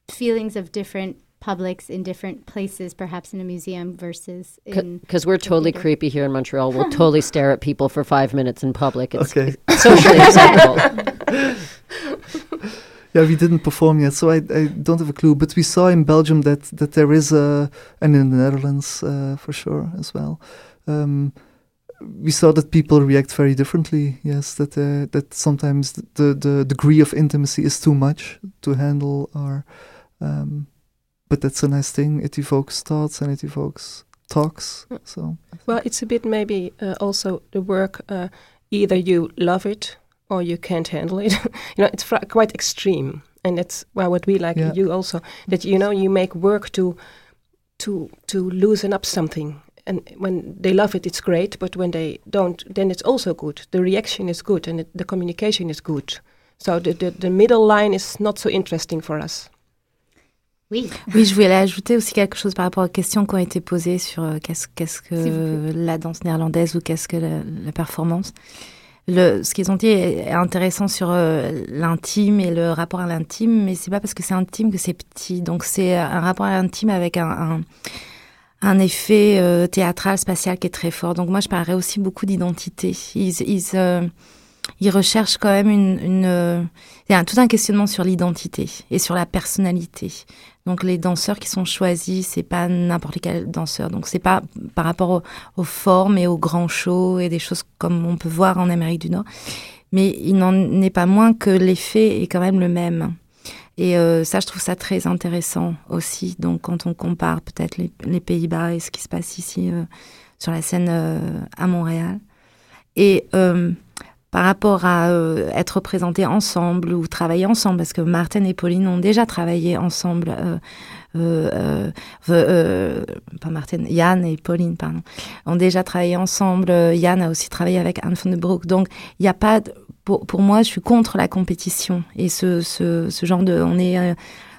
S3: feelings of different publics in different places, perhaps in a museum versus in.
S9: Because we're totally theater. creepy here in Montreal. We'll totally stare at people for five minutes in public. It's okay. socially acceptable.
S11: yeah, we didn't perform yet, so I, I don't have a clue. But we saw in Belgium that, that there is a, and in the Netherlands uh, for sure as well. Um, we saw that people react very differently. Yes, that uh, that sometimes the the degree of intimacy is too much to handle, or um, but that's a nice thing. It evokes thoughts and it evokes talks. So
S10: well, it's a bit maybe uh, also the work. Uh, either you love it or you can't handle it. you know, it's quite extreme, and that's well what we like yeah. you also that you know you make work to to to loosen up something and when they love it, it's great. But when they don't, then it's also good. The reaction is good, and it, the communication is good. So the, the, the middle line is not so interesting for us.
S3: Oui.
S12: oui, je voulais ajouter aussi quelque chose par rapport aux questions qui ont été posées sur euh, qu'est-ce qu'est-ce que la danse néerlandaise ou qu'est-ce que la, la performance. Le, ce qu'ils ont dit est intéressant sur euh, l'intime et le rapport à l'intime, mais c'est pas parce que c'est intime que c'est petit. Donc c'est un rapport à l'intime avec un, un un effet euh, théâtral, spatial qui est très fort. Donc moi, je parlerais aussi beaucoup d'identité. Ils, ils, euh, ils, recherchent quand même une... euh, il tout un questionnement sur l'identité et sur la personnalité. Donc les danseurs qui sont choisis, c'est pas n'importe quel danseur. Donc c'est pas par rapport aux formes et aux grands shows et des choses comme on peut voir en Amérique du Nord. Mais il n'en est pas moins que l'effet est quand même le même. Et euh, ça, je trouve ça très intéressant aussi. Donc, quand on compare peut-être les, Pays-Bas et ce qui se passe ici euh, sur la scène à Montréal. Et par rapport à être représentés ensemble ou travailler ensemble, parce que Martin et Pauline ont déjà travaillé ensemble. pas Martin, Yann et Pauline, pardon, ont déjà travaillé ensemble. Yann a aussi travaillé avec Anne von de Broek. Donc, il n'y a pas pour, moi, je suis contre la compétition et ce, ce, ce genre de, on est euh,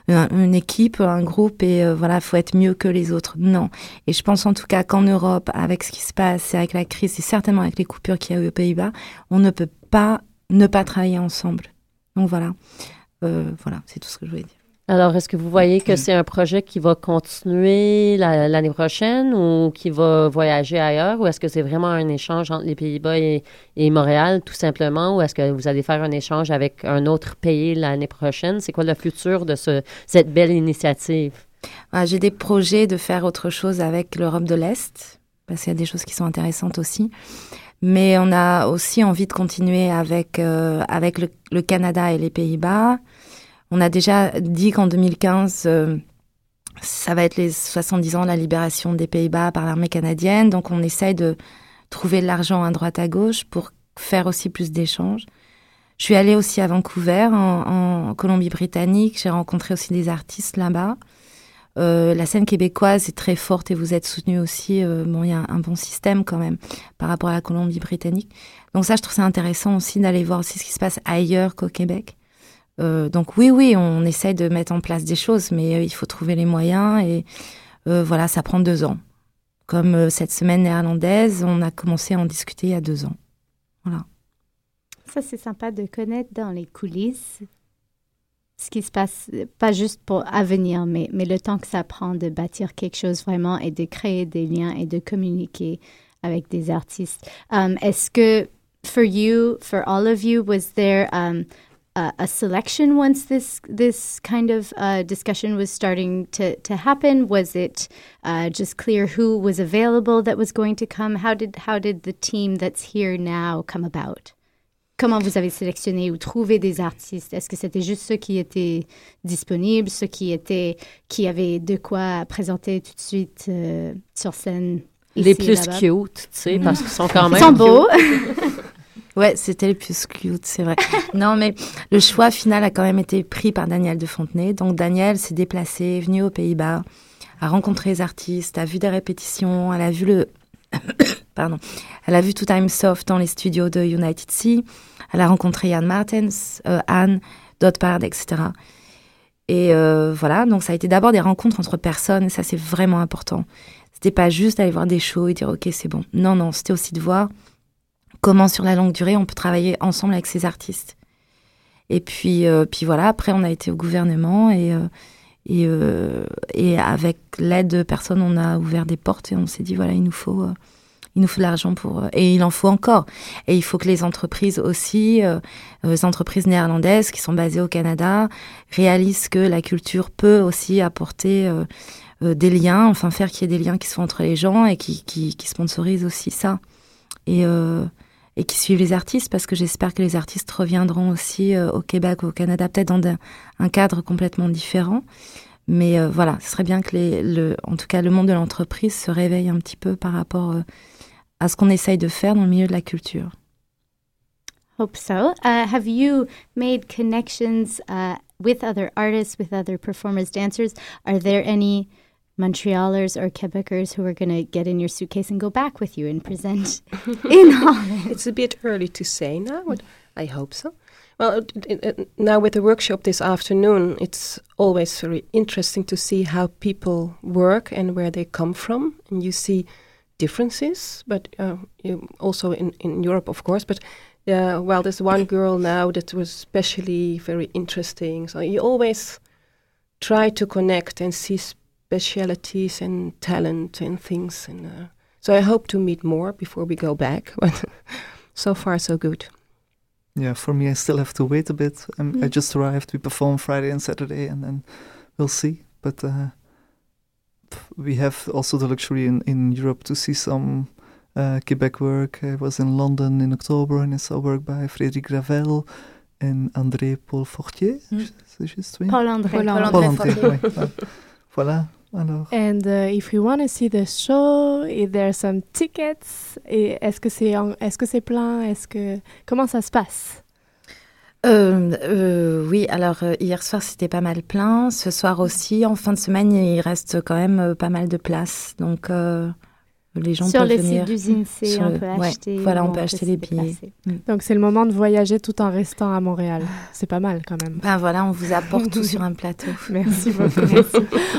S12: une équipe, un groupe et euh, voilà, faut être mieux que les autres. Non. Et je pense en tout cas qu'en Europe, avec ce qui se passe, avec la crise et certainement avec les coupures qu'il y a eu aux Pays-Bas, on ne peut pas ne pas travailler ensemble. Donc voilà, euh, voilà, c'est tout ce que je voulais dire.
S9: Alors, est-ce que vous voyez que c'est un projet qui va continuer l'année prochaine ou qui va voyager ailleurs? Ou est-ce que c'est vraiment un échange entre les Pays-Bas et, Montréal, tout simplement, ou est-ce que vous allez faire un échange avec un autre pays l'année prochaine? C'est quoi le futur de ce, cette belle initiative?
S12: Ah, j'ai des projets de faire autre chose avec l'Europe de l'Est, parce qu'il y a des choses qui sont intéressantes aussi. Mais on a aussi envie de continuer avec, euh, avec le Canada et les Pays-Bas. On a déjà dit qu'en 2015, euh, ça va être les 70 ans de la libération des Pays-Bas par l'armée canadienne. Donc on essaye de trouver de l'argent à droite à gauche pour faire aussi plus d'échanges. Je suis allée aussi à Vancouver, en, Colombie-Britannique. J'ai rencontré aussi des artistes là-bas. Euh, la scène québécoise est très forte et vous êtes soutenu aussi. Euh, bon, il y a un, bon système quand même par rapport à la Colombie-Britannique. Donc ça, je trouve ça intéressant aussi d'aller voir aussi ce qui se passe ailleurs qu'au Québec. Euh, donc oui, oui, on essaye de mettre en place des choses, mais euh, il faut trouver les moyens et euh, voilà, ça prend deux ans. Comme cette semaine néerlandaise, on a commencé à en discuter il y a deux ans. Voilà.
S3: Ça, c'est sympa de connaître dans les coulisses ce qui se passe, pas juste pour à mais le temps que ça prend de bâtir quelque chose vraiment et de créer des liens et de communiquer avec des artistes. Um, Est-ce que, for you, for all of you, was there um, a, a selection once this this kind of uh, discussion was starting to, to happen? Was it uh, just clear who was available that was going to come? How did how did the team that's here now come about? Comment vous avez sélectionné ou trouvé des artistes Est-ce que c'était juste ceux qui étaient disponibles, ceux qui étaient qui avaient de quoi présenter tout de suite euh, sur scène
S9: Les plus cute, tu sais, parce qu'ils sont quand même
S3: Ils sont beaux.
S12: Ouais, c'était les plus cute, c'est vrai. non, mais le choix final a quand même été pris par Daniel de Fontenay. Donc Daniel s'est déplacé, est venu aux Pays-Bas, a rencontré les artistes, a vu des répétitions, elle a vu le pardon, elle a vu tout Time Soft dans les studios de United Sea, elle a rencontré Yann Martens, euh, Anne, Dotpard, etc. Et euh, voilà, donc ça a été d'abord des rencontres entre personnes, et ça c'est vraiment important. C'était pas juste d'aller voir des shows et dire ok c'est bon. Non, non, c'était aussi de voir comment sur la longue durée on peut travailler ensemble avec ces artistes. Et puis, euh, puis voilà, après on a été au gouvernement et, euh, euh, et avec l'aide de personnes, on a ouvert des portes et on s'est dit voilà, il nous faut, il nous faut de l'argent pour. et il en faut encore. Et il faut que les entreprises aussi, les entreprises néerlandaises qui sont basées au Canada, réalisent que la culture peut aussi apporter des liens, enfin faire qu'il y ait des liens qui sont entre les gens et qui, qui, sponsorisent aussi ça. Et, et qui suivent les artistes parce que j'espère que les artistes reviendront aussi euh, au Québec, au Canada, peut-être dans un cadre complètement différent. Mais euh, voilà, ce serait bien que le, en tout cas le monde de l'entreprise se réveille un petit peu par rapport euh, à ce qu'on essaye de faire dans le milieu de la culture.
S3: Hope so. Uh, have you made connections uh, with other artists, with other performers, dancers? Are there any Montrealers or Quebecers who are going to get in your suitcase and go back with you and present in Holland?
S10: It's a bit early to say now, but I hope so. Well, it- it- it- now with the workshop this afternoon, it's always very interesting to see how people work and where they come from, and you see differences, but uh, also in, in Europe, of course. But uh, well, there's one girl now that was especially very interesting. So you always try to connect and see specialities and talent and things. And uh, so I hope to meet more before we go back. But so far, so good.
S11: Yeah, for me, I still have to wait a bit. Um, I
S10: Mm.
S11: just arrived. We perform Friday and Saturday, and then we'll see. But uh, we have also the luxury in, in Europe to see some uh, Quebec work. I was in London in October, and I saw work by Frédéric Ravel and André Paul Fortier.
S3: Mm.
S11: C'est juste, oui?
S3: Paul-André.
S11: Paul-André,
S7: Paul-André
S11: oui.
S7: Fortier.
S11: Ah, Voilà, alors.
S7: And uh, if we want to see the show, if there are some tickets, et est-ce que c'est est-ce que c'est plein, est-ce que comment ça se passe?
S12: Euh, euh, oui, alors euh, hier soir c'était pas mal plein. Ce soir aussi, en fin de semaine, il reste quand même pas mal de place. Donc euh, les gens
S3: Sur
S12: peuvent
S3: le
S12: venir.
S3: site d'usine C,
S12: sur
S3: on
S12: le-
S3: peut
S12: ouais,
S3: acheter.
S12: Voilà, on peut acheter les billets.
S3: déplacer.
S7: Donc c'est le moment de voyager tout en restant à Montréal. C'est pas mal quand même.
S12: Ben voilà, on vous apporte tout sur un plateau.
S7: Merci beaucoup.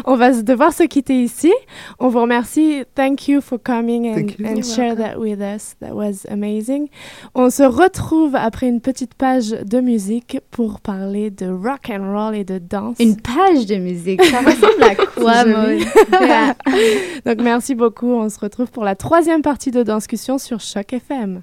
S7: On va devoir se quitter ici. On vous remercie. Thank you for coming and,
S11: Thank you.
S7: and
S11: You're
S7: share that with us. That was amazing. On se retrouve après une petite page de musique pour parler de rock and roll et de danse.
S3: Une page de musique. Ça ressemble à quoi. Maud?
S7: Donc merci beaucoup. On se retrouve pour la troisième partie de Danscussion sur Choc FM.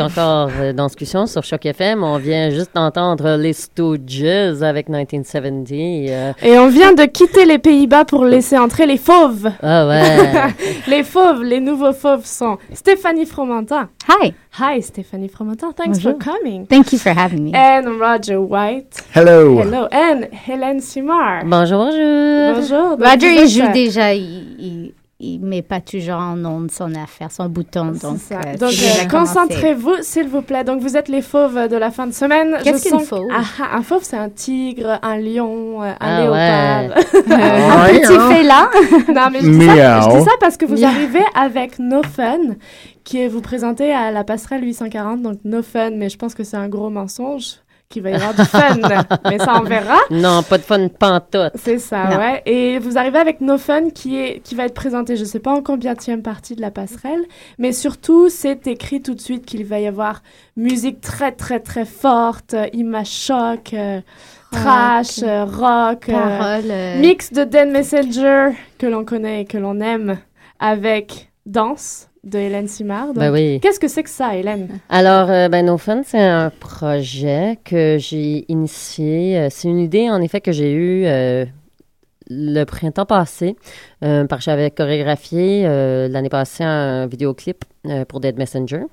S9: On écoute encore euh, dans discussion sur Choc FM. On vient juste d'entendre les Stooges avec 1970. euh,
S7: Et on vient de quitter les Pays-Bas pour laisser entrer les fauves.
S9: Ah ouais.
S7: les fauves, les nouveaux fauves sont Stéphanie Fromentin.
S3: Hi.
S7: Hi, Stéphanie Fromentin. Thanks
S3: Bonjour.
S7: for coming.
S3: Thank you for having me.
S7: And Roger White.
S13: Hello.
S7: Hello. And Hélène Simard.
S9: Bonjour, bonjour.
S7: Bonjour.
S3: Roger,
S7: vous
S3: il
S7: êtes,
S3: joue
S7: euh,
S3: déjà, il, il, il met pas toujours en onde son affaire, son bouton. Donc,
S7: ça.
S3: euh,
S7: Donc, euh, concentrez-vous, s'il vous plaît. Donc, vous êtes les fauves de la fin de semaine.
S3: Qu'est-ce qu'une
S7: sens-
S3: fauve?
S7: Ah, ah, Un fauve, c'est un tigre, un lion, euh, un
S9: Ah
S7: léopard.
S9: ouais.
S3: Un petit félin.
S7: non, mais je dis, ça,
S13: Miaou.
S7: je dis ça parce que vous arrivez avec No Fun, qui est vous présentez à la passerelle 840. Donc, No Fun, mais je pense que c'est un gros mensonge, qu'il va y avoir du fun. mais ça, on verra.
S9: Non, pas de fun pantoute.
S7: C'est ça,
S9: Non.
S7: ouais. Et vous arrivez avec No Fun qui, est, qui va être présenté, je sais pas en combienième partie de la passerelle, mais surtout, c'est écrit tout de suite qu'il va y avoir musique très, très, très forte, euh, image choc, euh, trash, euh, rock, euh, mix de Dan Messenger que l'on connaît et que l'on aime avec Danse de Hélène Simard.
S9: Ben oui.
S7: Qu'est-ce que c'est que ça, Hélène?
S9: Alors, euh, ben, No Fun, c'est un projet que j'ai initié. Euh, c'est une idée, en effet, que j'ai eue euh, le printemps passé, euh, parce que j'avais chorégraphié l'année passée un vidéoclip pour Dead Messenger.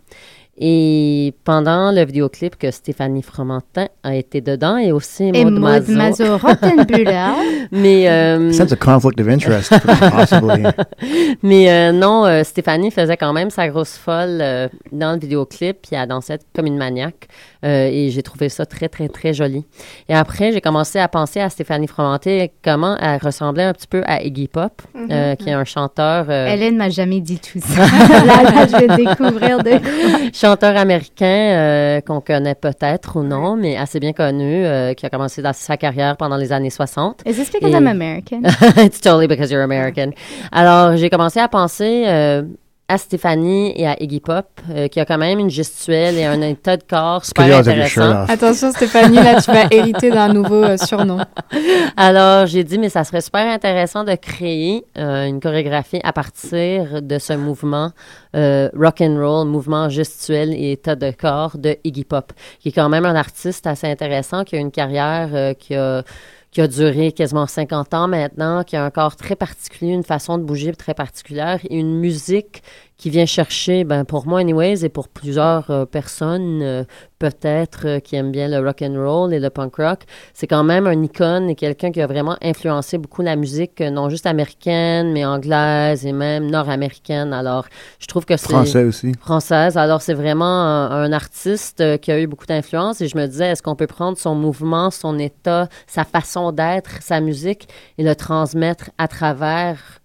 S9: Et pendant le vidéoclip que Stéphanie Fromentin a été dedans et aussi Maud
S3: Maud
S9: Mazo. Mais euh,
S13: Sense a conflict of interest, possibly.
S9: mais euh, non, euh, Stéphanie faisait quand même sa grosse folle euh, dans le vidéoclip, puis elle dansait comme une maniaque. Euh, et j'ai trouvé ça très, très, très joli. Et après, j'ai commencé à penser à Stéphanie Fromenté, comment elle ressemblait un petit peu à Iggy Pop,
S3: Mhm.
S9: euh, qui est un chanteur... euh,
S3: Hélène m'a jamais dit tout ça. là, là, je vais découvrir de
S9: chanteur américain euh, qu'on connaît peut-être ou non, mais assez bien connu, euh, qui a commencé dans sa carrière pendant les années 60.
S3: Is this because
S9: Et-
S3: I'm American?
S9: It's totally because you're American. Alors, j'ai commencé à penser euh, à Stéphanie et à Iggy Pop, euh, qui a quand même une gestuelle et un état de corps super intéressant.
S6: Attention Stéphanie, là tu vas hériter d'un nouveau euh, surnom.
S9: Alors, j'ai dit, mais ça serait super intéressant de créer euh, une chorégraphie à partir de ce mouvement euh, rock and roll, mouvement gestuel et état de corps de Iggy Pop, qui est quand même un artiste assez intéressant, qui a une carrière euh, qui a qui a duré quasiment 50 ans maintenant, qui a un corps très particulier, une façon de bouger très particulière et une musique qui vient chercher, ben pour moi anyways et pour plusieurs euh, personnes euh, peut-être euh, qui aiment bien le rock and roll et le punk rock, c'est quand même un icône et quelqu'un qui a vraiment influencé beaucoup la musique non juste américaine mais anglaise et même nord-américaine. Alors, je trouve que c'est
S13: Français aussi.
S9: Française. Alors, c'est vraiment un, un artiste qui a eu beaucoup d'influence et je me disais, est-ce qu'on peut prendre son mouvement, son état, sa façon d'être, sa musique et le transmettre à travers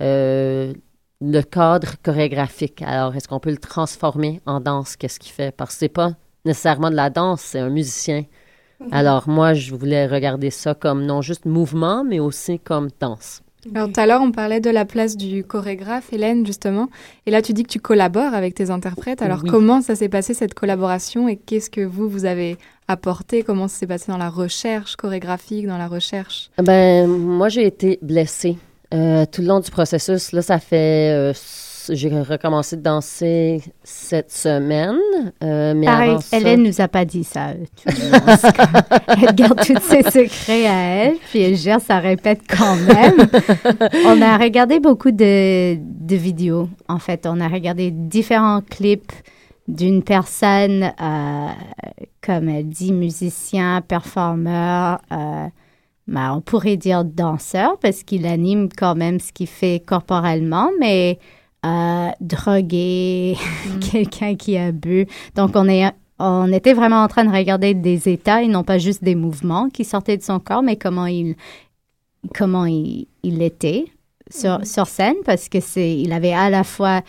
S9: euh, le cadre chorégraphique. Alors, est-ce qu'on peut le transformer en danse? Qu'est-ce qu'il fait? Parce que c'est pas nécessairement de la danse, c'est un musicien. Alors, moi, je voulais regarder ça comme non juste mouvement, mais aussi comme danse.
S6: Alors tout à l'heure, on parlait de la place du chorégraphe, Hélène, justement. Et là, tu dis que tu collabores avec tes interprètes. Alors
S9: Oui.
S6: comment ça s'est passé, cette collaboration? Et qu'est-ce que vous, vous avez apporté? Comment ça s'est passé dans la recherche chorégraphique, dans la recherche?
S9: Ben, moi, j'ai été blessée euh, tout le long du processus. Là, ça fait. euh, j'ai recommencé de danser cette semaine. euh, mais
S3: Pareil,
S9: avant ça-
S3: Hélène nous a pas dit ça. elle garde tous ses secrets à elle, puis elle gère, ça répète quand même. on a regardé beaucoup de, de vidéos, en fait. On a regardé différents clips d'une personne, euh, comme elle dit, musicien, performeur, ben, on pourrait dire danseur, parce qu'il anime quand même ce qu'il fait corporellement, mais euh, drogué, quelqu'un qui a bu. Donc, on, est, on était vraiment en train de regarder des états et non pas juste des mouvements qui sortaient de son corps, mais comment il, comment il, il était sur,
S14: Mhm.
S3: sur scène, parce que c'est, il avait à la fois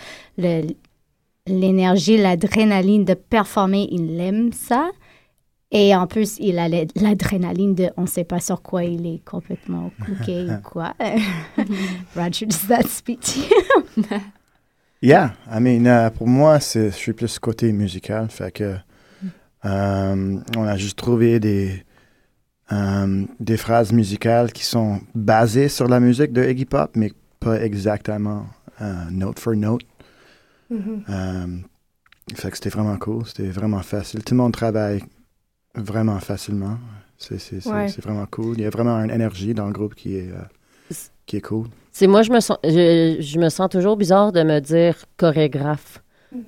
S3: l'énergie, l'adrénaline de performer, il aime ça. Et en plus, il a la- l'adrénaline de on ne sait pas sur quoi il est complètement cooké ou quoi. Roger, does that speak to you?
S13: Yeah, I mean, euh, pour moi, c'est, je suis plus côté musical, fait que euh, on a juste trouvé des euh, des phrases musicales qui sont basées sur la musique de Iggy Pop, mais pas exactement note for note.
S7: Mhm.
S13: Euh, fait que c'était vraiment cool, c'était vraiment facile. Tout le monde travaille vraiment facilement. C'est c'est- c'est-
S9: Ouais.
S13: vraiment cool. Il y a vraiment une énergie dans le groupe qui est, euh, qui est cool.
S9: C'est moi, je me sens, je, je me sens toujours bizarre de me dire chorégraphe.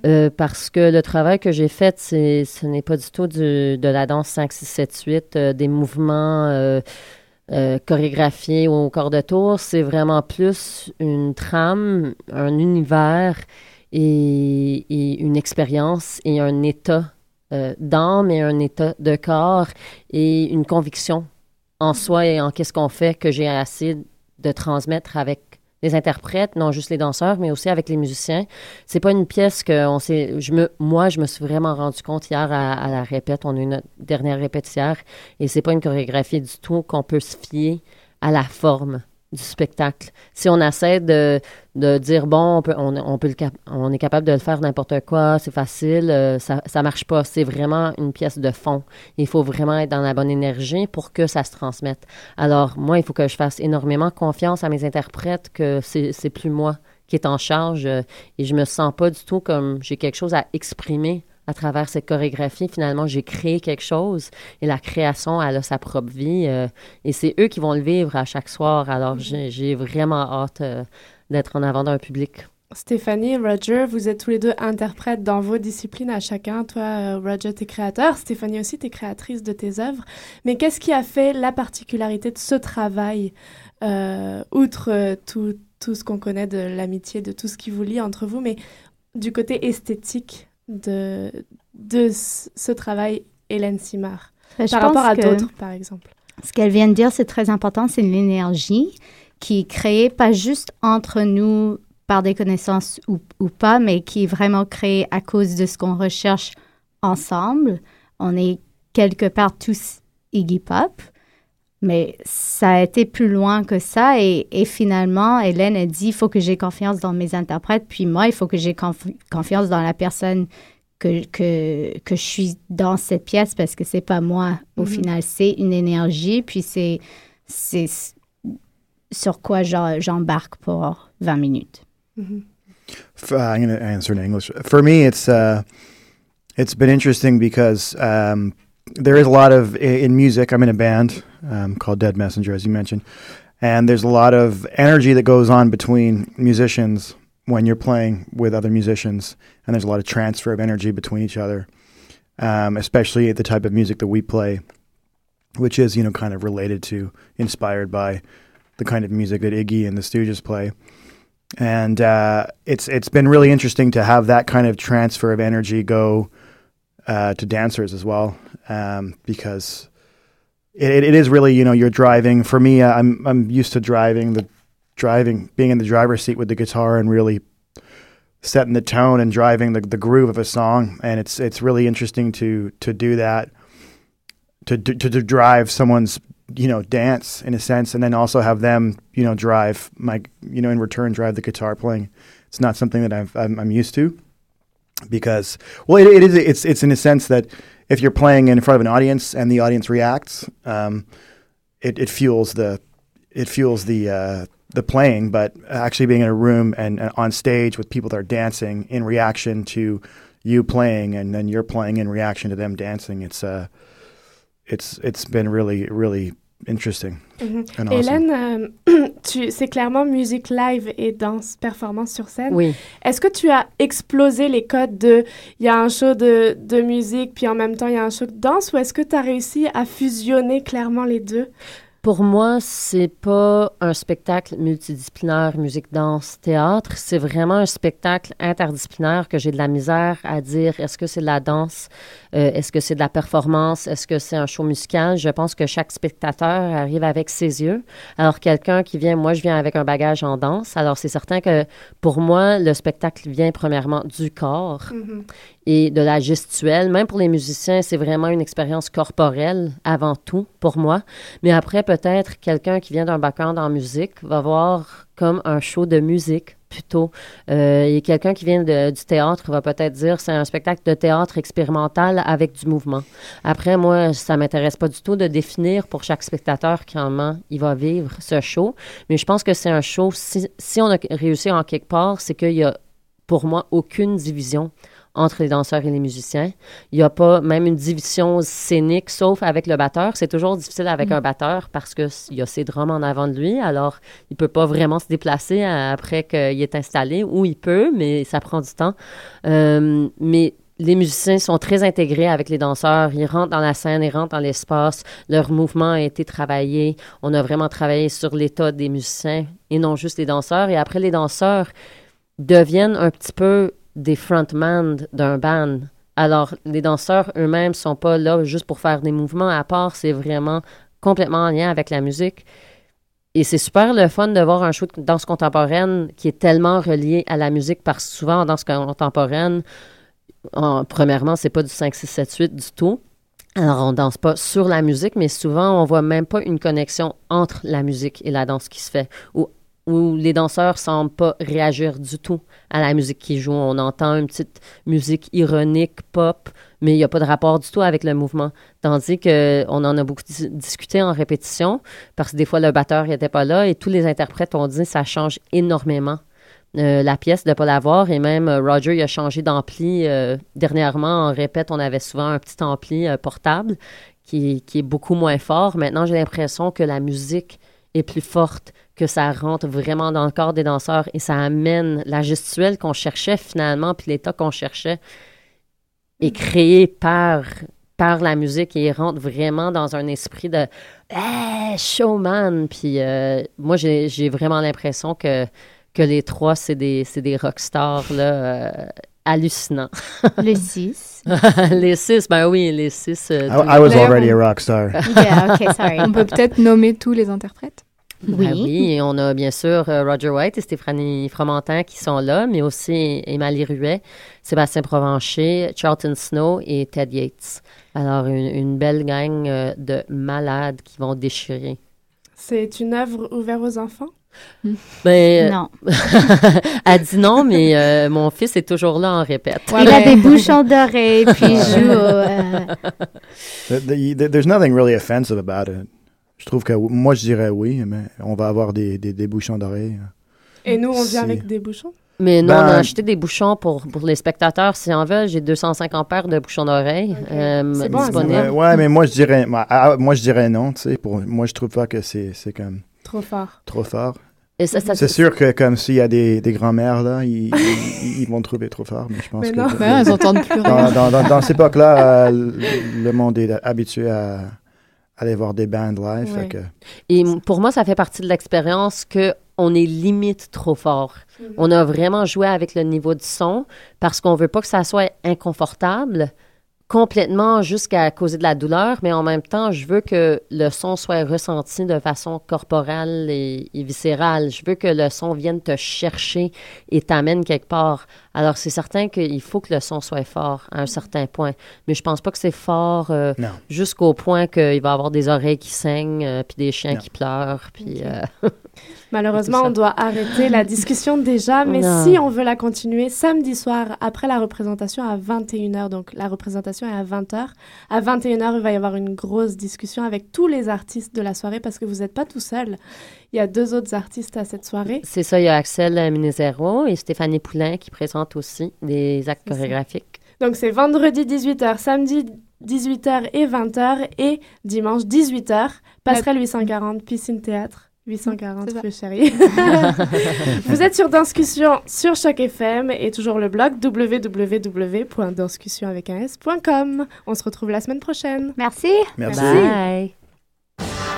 S9: Euh, parce que le travail que j'ai fait, c'est, ce n'est pas du tout du- de la danse 5, 6, 7, 8, euh, des mouvements euh, euh, chorégraphiés au corps de tour. C'est vraiment plus une trame, un univers et, et une expérience et un état euh, d'âme et un état de corps et une conviction en soi et en qu'est-ce qu'on fait que j'ai assez de transmettre avec les interprètes, non juste les danseurs, mais aussi avec les musiciens. C'est pas une pièce que on s'est, je me, moi, je me suis vraiment rendu compte hier à, la répète. On a eu notre dernière répète hier, et c'est pas une chorégraphie du tout qu'on peut se fier à la forme du spectacle. Si on essaie de, de dire bon, on peut, on, peut le cap- on est capable de le faire n'importe quoi, c'est facile, euh, ça, ça marche pas. C'est vraiment une pièce de fond. Il faut vraiment être dans la bonne énergie pour que ça se transmette. Alors moi, il faut que je fasse énormément confiance à mes interprètes que c'est c'est plus moi qui est en charge euh, et je me sens pas du tout comme j'ai quelque chose à exprimer à travers cette chorégraphie. Finalement, j'ai créé quelque chose et la création, elle a sa propre vie euh, et c'est eux qui vont le vivre à chaque soir. Alors, j'ai j'ai vraiment hâte euh, d'être en avant d'un public.
S7: Stéphanie, Roger, vous êtes tous les deux interprètes dans vos disciplines à chacun. Toi, euh, Roger, t'es créateur. Stéphanie aussi, t'es créatrice de tes œuvres. Mais qu'est-ce qui a fait la particularité de ce travail, euh, outre tout, tout ce qu'on connaît de l'amitié, de tout ce qui vous lie entre vous, mais du côté esthétique? De, de ce travail, Hélène Simard,
S3: Ben, je
S7: par rapport à d'autres, par exemple.
S3: Ce qu'elle vient de dire, c'est très important, c'est l'énergie qui est créée pas juste entre nous par des connaissances ou, ou pas, mais qui est vraiment créée à cause de ce qu'on recherche ensemble. On est quelque part tous Iggy Pop, mais ça a été plus loin que ça. Et, et finalement, Hélène a dit, il faut que j'ai confiance dans mes interprètes, puis moi, il faut que j'ai conf- confiance dans la personne que, que, que je suis dans cette pièce parce que c'est pas moi. Au
S7: Mhm.
S3: final, c'est une énergie, puis c'est sur quoi j'embarque pour 20 minutes.
S13: F- uh, I'm going to answer in English. For me, it's uh, it's been interesting because um, there is a lot of in music. I'm in a band um, called Dead Messenger, as you mentioned, and there's a lot of energy that goes on between musicians when you're playing with other musicians, and there's a lot of transfer of energy between each other, um, especially the type of music that we play, which is you know kind of related to, inspired by the kind of music that Iggy and the Stooges play and uh, it's it's been really interesting to have that kind of transfer of energy go uh, to dancers as well, um, because it, it is really you know you're driving. For me, uh, I'm I'm used to driving the driving being in the driver's seat with the guitar and really setting the tone and driving the, the groove of a song, and it's it's really interesting to to do that to to, to drive someone's you know dance in a sense and then also have them you know drive my you know in return drive the guitar playing. It's not something that I've, I'm, I'm used to because well it, it is it's it's in a sense that if you're playing in front of an audience and the audience reacts um, it, it fuels the it fuels the uh, the playing. But actually being in a room and, and on stage with people that are dancing in reaction to you playing and then you're playing in reaction to them dancing it's uh it's it's been really really interesting
S7: Mhm.
S13: awesome.
S7: Hélène, euh, tu, c'est clairement musique live et danse, performance sur scène.
S9: Oui.
S7: Est-ce que tu as explosé les codes de il y a un show de, de musique puis en même temps il y a un show de danse ou est-ce que tu as réussi à fusionner clairement les deux?
S9: Pour moi, c'est pas un spectacle multidisciplinaire, musique, danse, théâtre. C'est vraiment un spectacle interdisciplinaire que j'ai de la misère à dire est-ce que c'est de la danse, euh, est-ce que c'est de la performance, est-ce que c'est un show musical? Je pense que chaque spectateur arrive avec ses yeux. Alors, quelqu'un qui vient, moi, je viens avec un bagage en danse. Alors, c'est certain que pour moi, le spectacle vient premièrement du corps et de la gestuelle. Même pour les musiciens, c'est vraiment une expérience corporelle avant tout pour moi. Mais après, peut-être quelqu'un qui vient d'un background en musique va voir comme un show de musique plutôt. Euh, quelqu'un qui vient de- du théâtre va peut-être dire c'est un spectacle de théâtre expérimental avec du mouvement. Après, moi, ça m'intéresse pas du tout de définir pour chaque spectateur comment il va vivre ce show. Mais je pense que c'est un show, si, si on a réussi en quelque part, c'est qu'il y a pour moi aucune division entre les danseurs et les musiciens. Il n'y a pas même une division scénique, sauf avec le batteur. C'est toujours difficile avec
S6: Mm.
S9: un batteur parce qu'il y a ses drums en avant de lui, alors il peut pas vraiment se déplacer après qu'il est installé, ou il peut, mais ça prend du temps. Euh, mais les musiciens sont très intégrés avec les danseurs. Ils rentrent dans la scène, ils rentrent dans l'espace. Leur mouvement a été travaillé. On a vraiment travaillé sur l'état des musiciens et non juste les danseurs. Et après, les danseurs deviennent un petit peu des frontman d'un band. Alors, les danseurs eux-mêmes sont pas là juste pour faire des mouvements à part, c'est vraiment complètement en lien avec la musique. Et c'est super le fun de voir un show de danse contemporaine qui est tellement relié à la musique parce que souvent en danse contemporaine, en- premièrement, c'est pas du 5, 6, 7, 8 du tout. Alors, on danse pas sur la musique, mais souvent, on voit même pas une connexion entre la musique et la danse qui se fait. Où les danseurs semblent pas réagir du tout à la musique qui joue. On entend une petite musique ironique, pop, mais il n'y a pas de rapport du tout avec le mouvement. Tandis que on en a beaucoup dis- discuté en répétition, parce que des fois, le batteur n'était pas là, et tous les interprètes ont dit que ça change énormément. euh, la pièce de ne pas l'avoir et même euh, Roger il a changé d'ampli euh, dernièrement en répète on avait souvent un petit ampli portable qui est beaucoup moins fort maintenant j'ai l'impression que la musique est plus forte que ça rentre vraiment dans le corps des danseurs et ça amène la gestuelle qu'on cherchait finalement puis l'état qu'on cherchait est créé par par la musique et il rentre vraiment dans un esprit de hey, showman puis euh, moi j'ai vraiment l'impression que que les trois, c'est des, c'est des rockstars là, euh, hallucinants.
S3: Les six.
S9: les six, ben oui, les six. euh,
S13: I, I was already a rock star.
S3: Yeah, okay, sorry.
S6: On peut peut-être nommer tous les interprètes?
S9: Ben oui, et on a bien sûr euh, Roger White et Stéphanie Fromentin qui sont là, mais aussi Émalie Ruet, Sébastien Provencher, Charlton Snow et Ted Yates. Alors, une, une belle gang euh, de malades qui vont déchirer.
S7: C'est une œuvre ouverte aux enfants?
S9: Ben,
S3: Non.
S9: Elle dit non, mais euh, mon fils est toujours là en répète.
S3: Il a des bouchons d'oreilles, puis il joue au, euh,
S13: The- the- the- there's nothing really offensive about it. Je trouve que moi, je dirais oui, mais on va avoir des, des, des bouchons d'oreilles.
S7: Et nous, on vient avec des bouchons?
S9: Mais nous, on a
S13: Ben-
S9: acheté des bouchons pour, pour les spectateurs. Si en veulent, j'ai 250 paires de bouchons d'oreilles euh,
S7: C'est bon,
S9: disponibles.
S13: Ouais, ouais, mais moi, je dirais, moi, ah, moi, je dirais non, tu sais. Pour, moi, je trouve pas que c'est c'est comme
S7: Trop fort.
S13: trop fort. C'est sûr que comme s'il y a des, des grands-mères, là, ils, ils, ils vont le trouver trop fort, mais je pense
S7: Mais
S13: que...
S7: non. Ouais, elles entendent plus
S13: dans,
S7: rien.
S13: dans, dans, dans cette époque-là, euh, le monde est habitué à aller voir des bands live, fait
S9: Ouais.
S13: que...
S9: Et pour moi, ça fait partie de l'expérience que on est limite trop fort. On a vraiment joué avec le niveau du son parce qu'on veut pas que ça soit inconfortable complètement jusqu'à causer de la douleur, mais en même temps, je veux que le son soit ressenti de façon corporelle et, et viscérale. Je veux que le son vienne te chercher et t'amène quelque part. Alors, c'est certain qu'il faut que le son soit fort à un certain point, mais je pense pas que c'est fort euh, jusqu'au point qu'il va y avoir des oreilles qui saignent, euh, puis des chiens
S13: Non.
S9: qui pleurent, puis... euh,
S7: Malheureusement, on doit arrêter la discussion déjà, mais
S9: Non.
S7: si on veut la continuer, samedi soir, après la représentation à 21h, donc la représentation est à 20h, à 21h, il va y avoir une grosse discussion avec tous les artistes de la soirée parce que vous n'êtes pas tout seul. Il y a deux autres artistes à cette soirée.
S9: C'est ça, il y a Axel Minezero et Stéphanie Poulain qui présentent aussi des actes chorégraphiques.
S7: Donc c'est vendredi 18h, samedi 18h et 20h et dimanche 18h, passerelle 840, piscine théâtre. 840
S6: C'est ça.
S7: rue Chérie. Vous êtes sur Danscussion sur Choc FM et toujours le blog www.danscussion avec un s.com. On se retrouve la semaine prochaine.
S3: Merci.
S13: Merci.
S9: Bye!
S15: I'll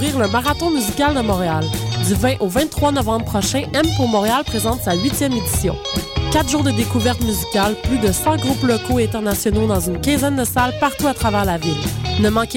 S1: le Marathon musical de Montréal. Du 20 au 23 novembre prochain, M pour Montréal présente sa huitième édition. Quatre jours de découverte musicale, plus de 100 groupes locaux et internationaux dans une quinzaine de salles partout à travers la ville. Ne manquez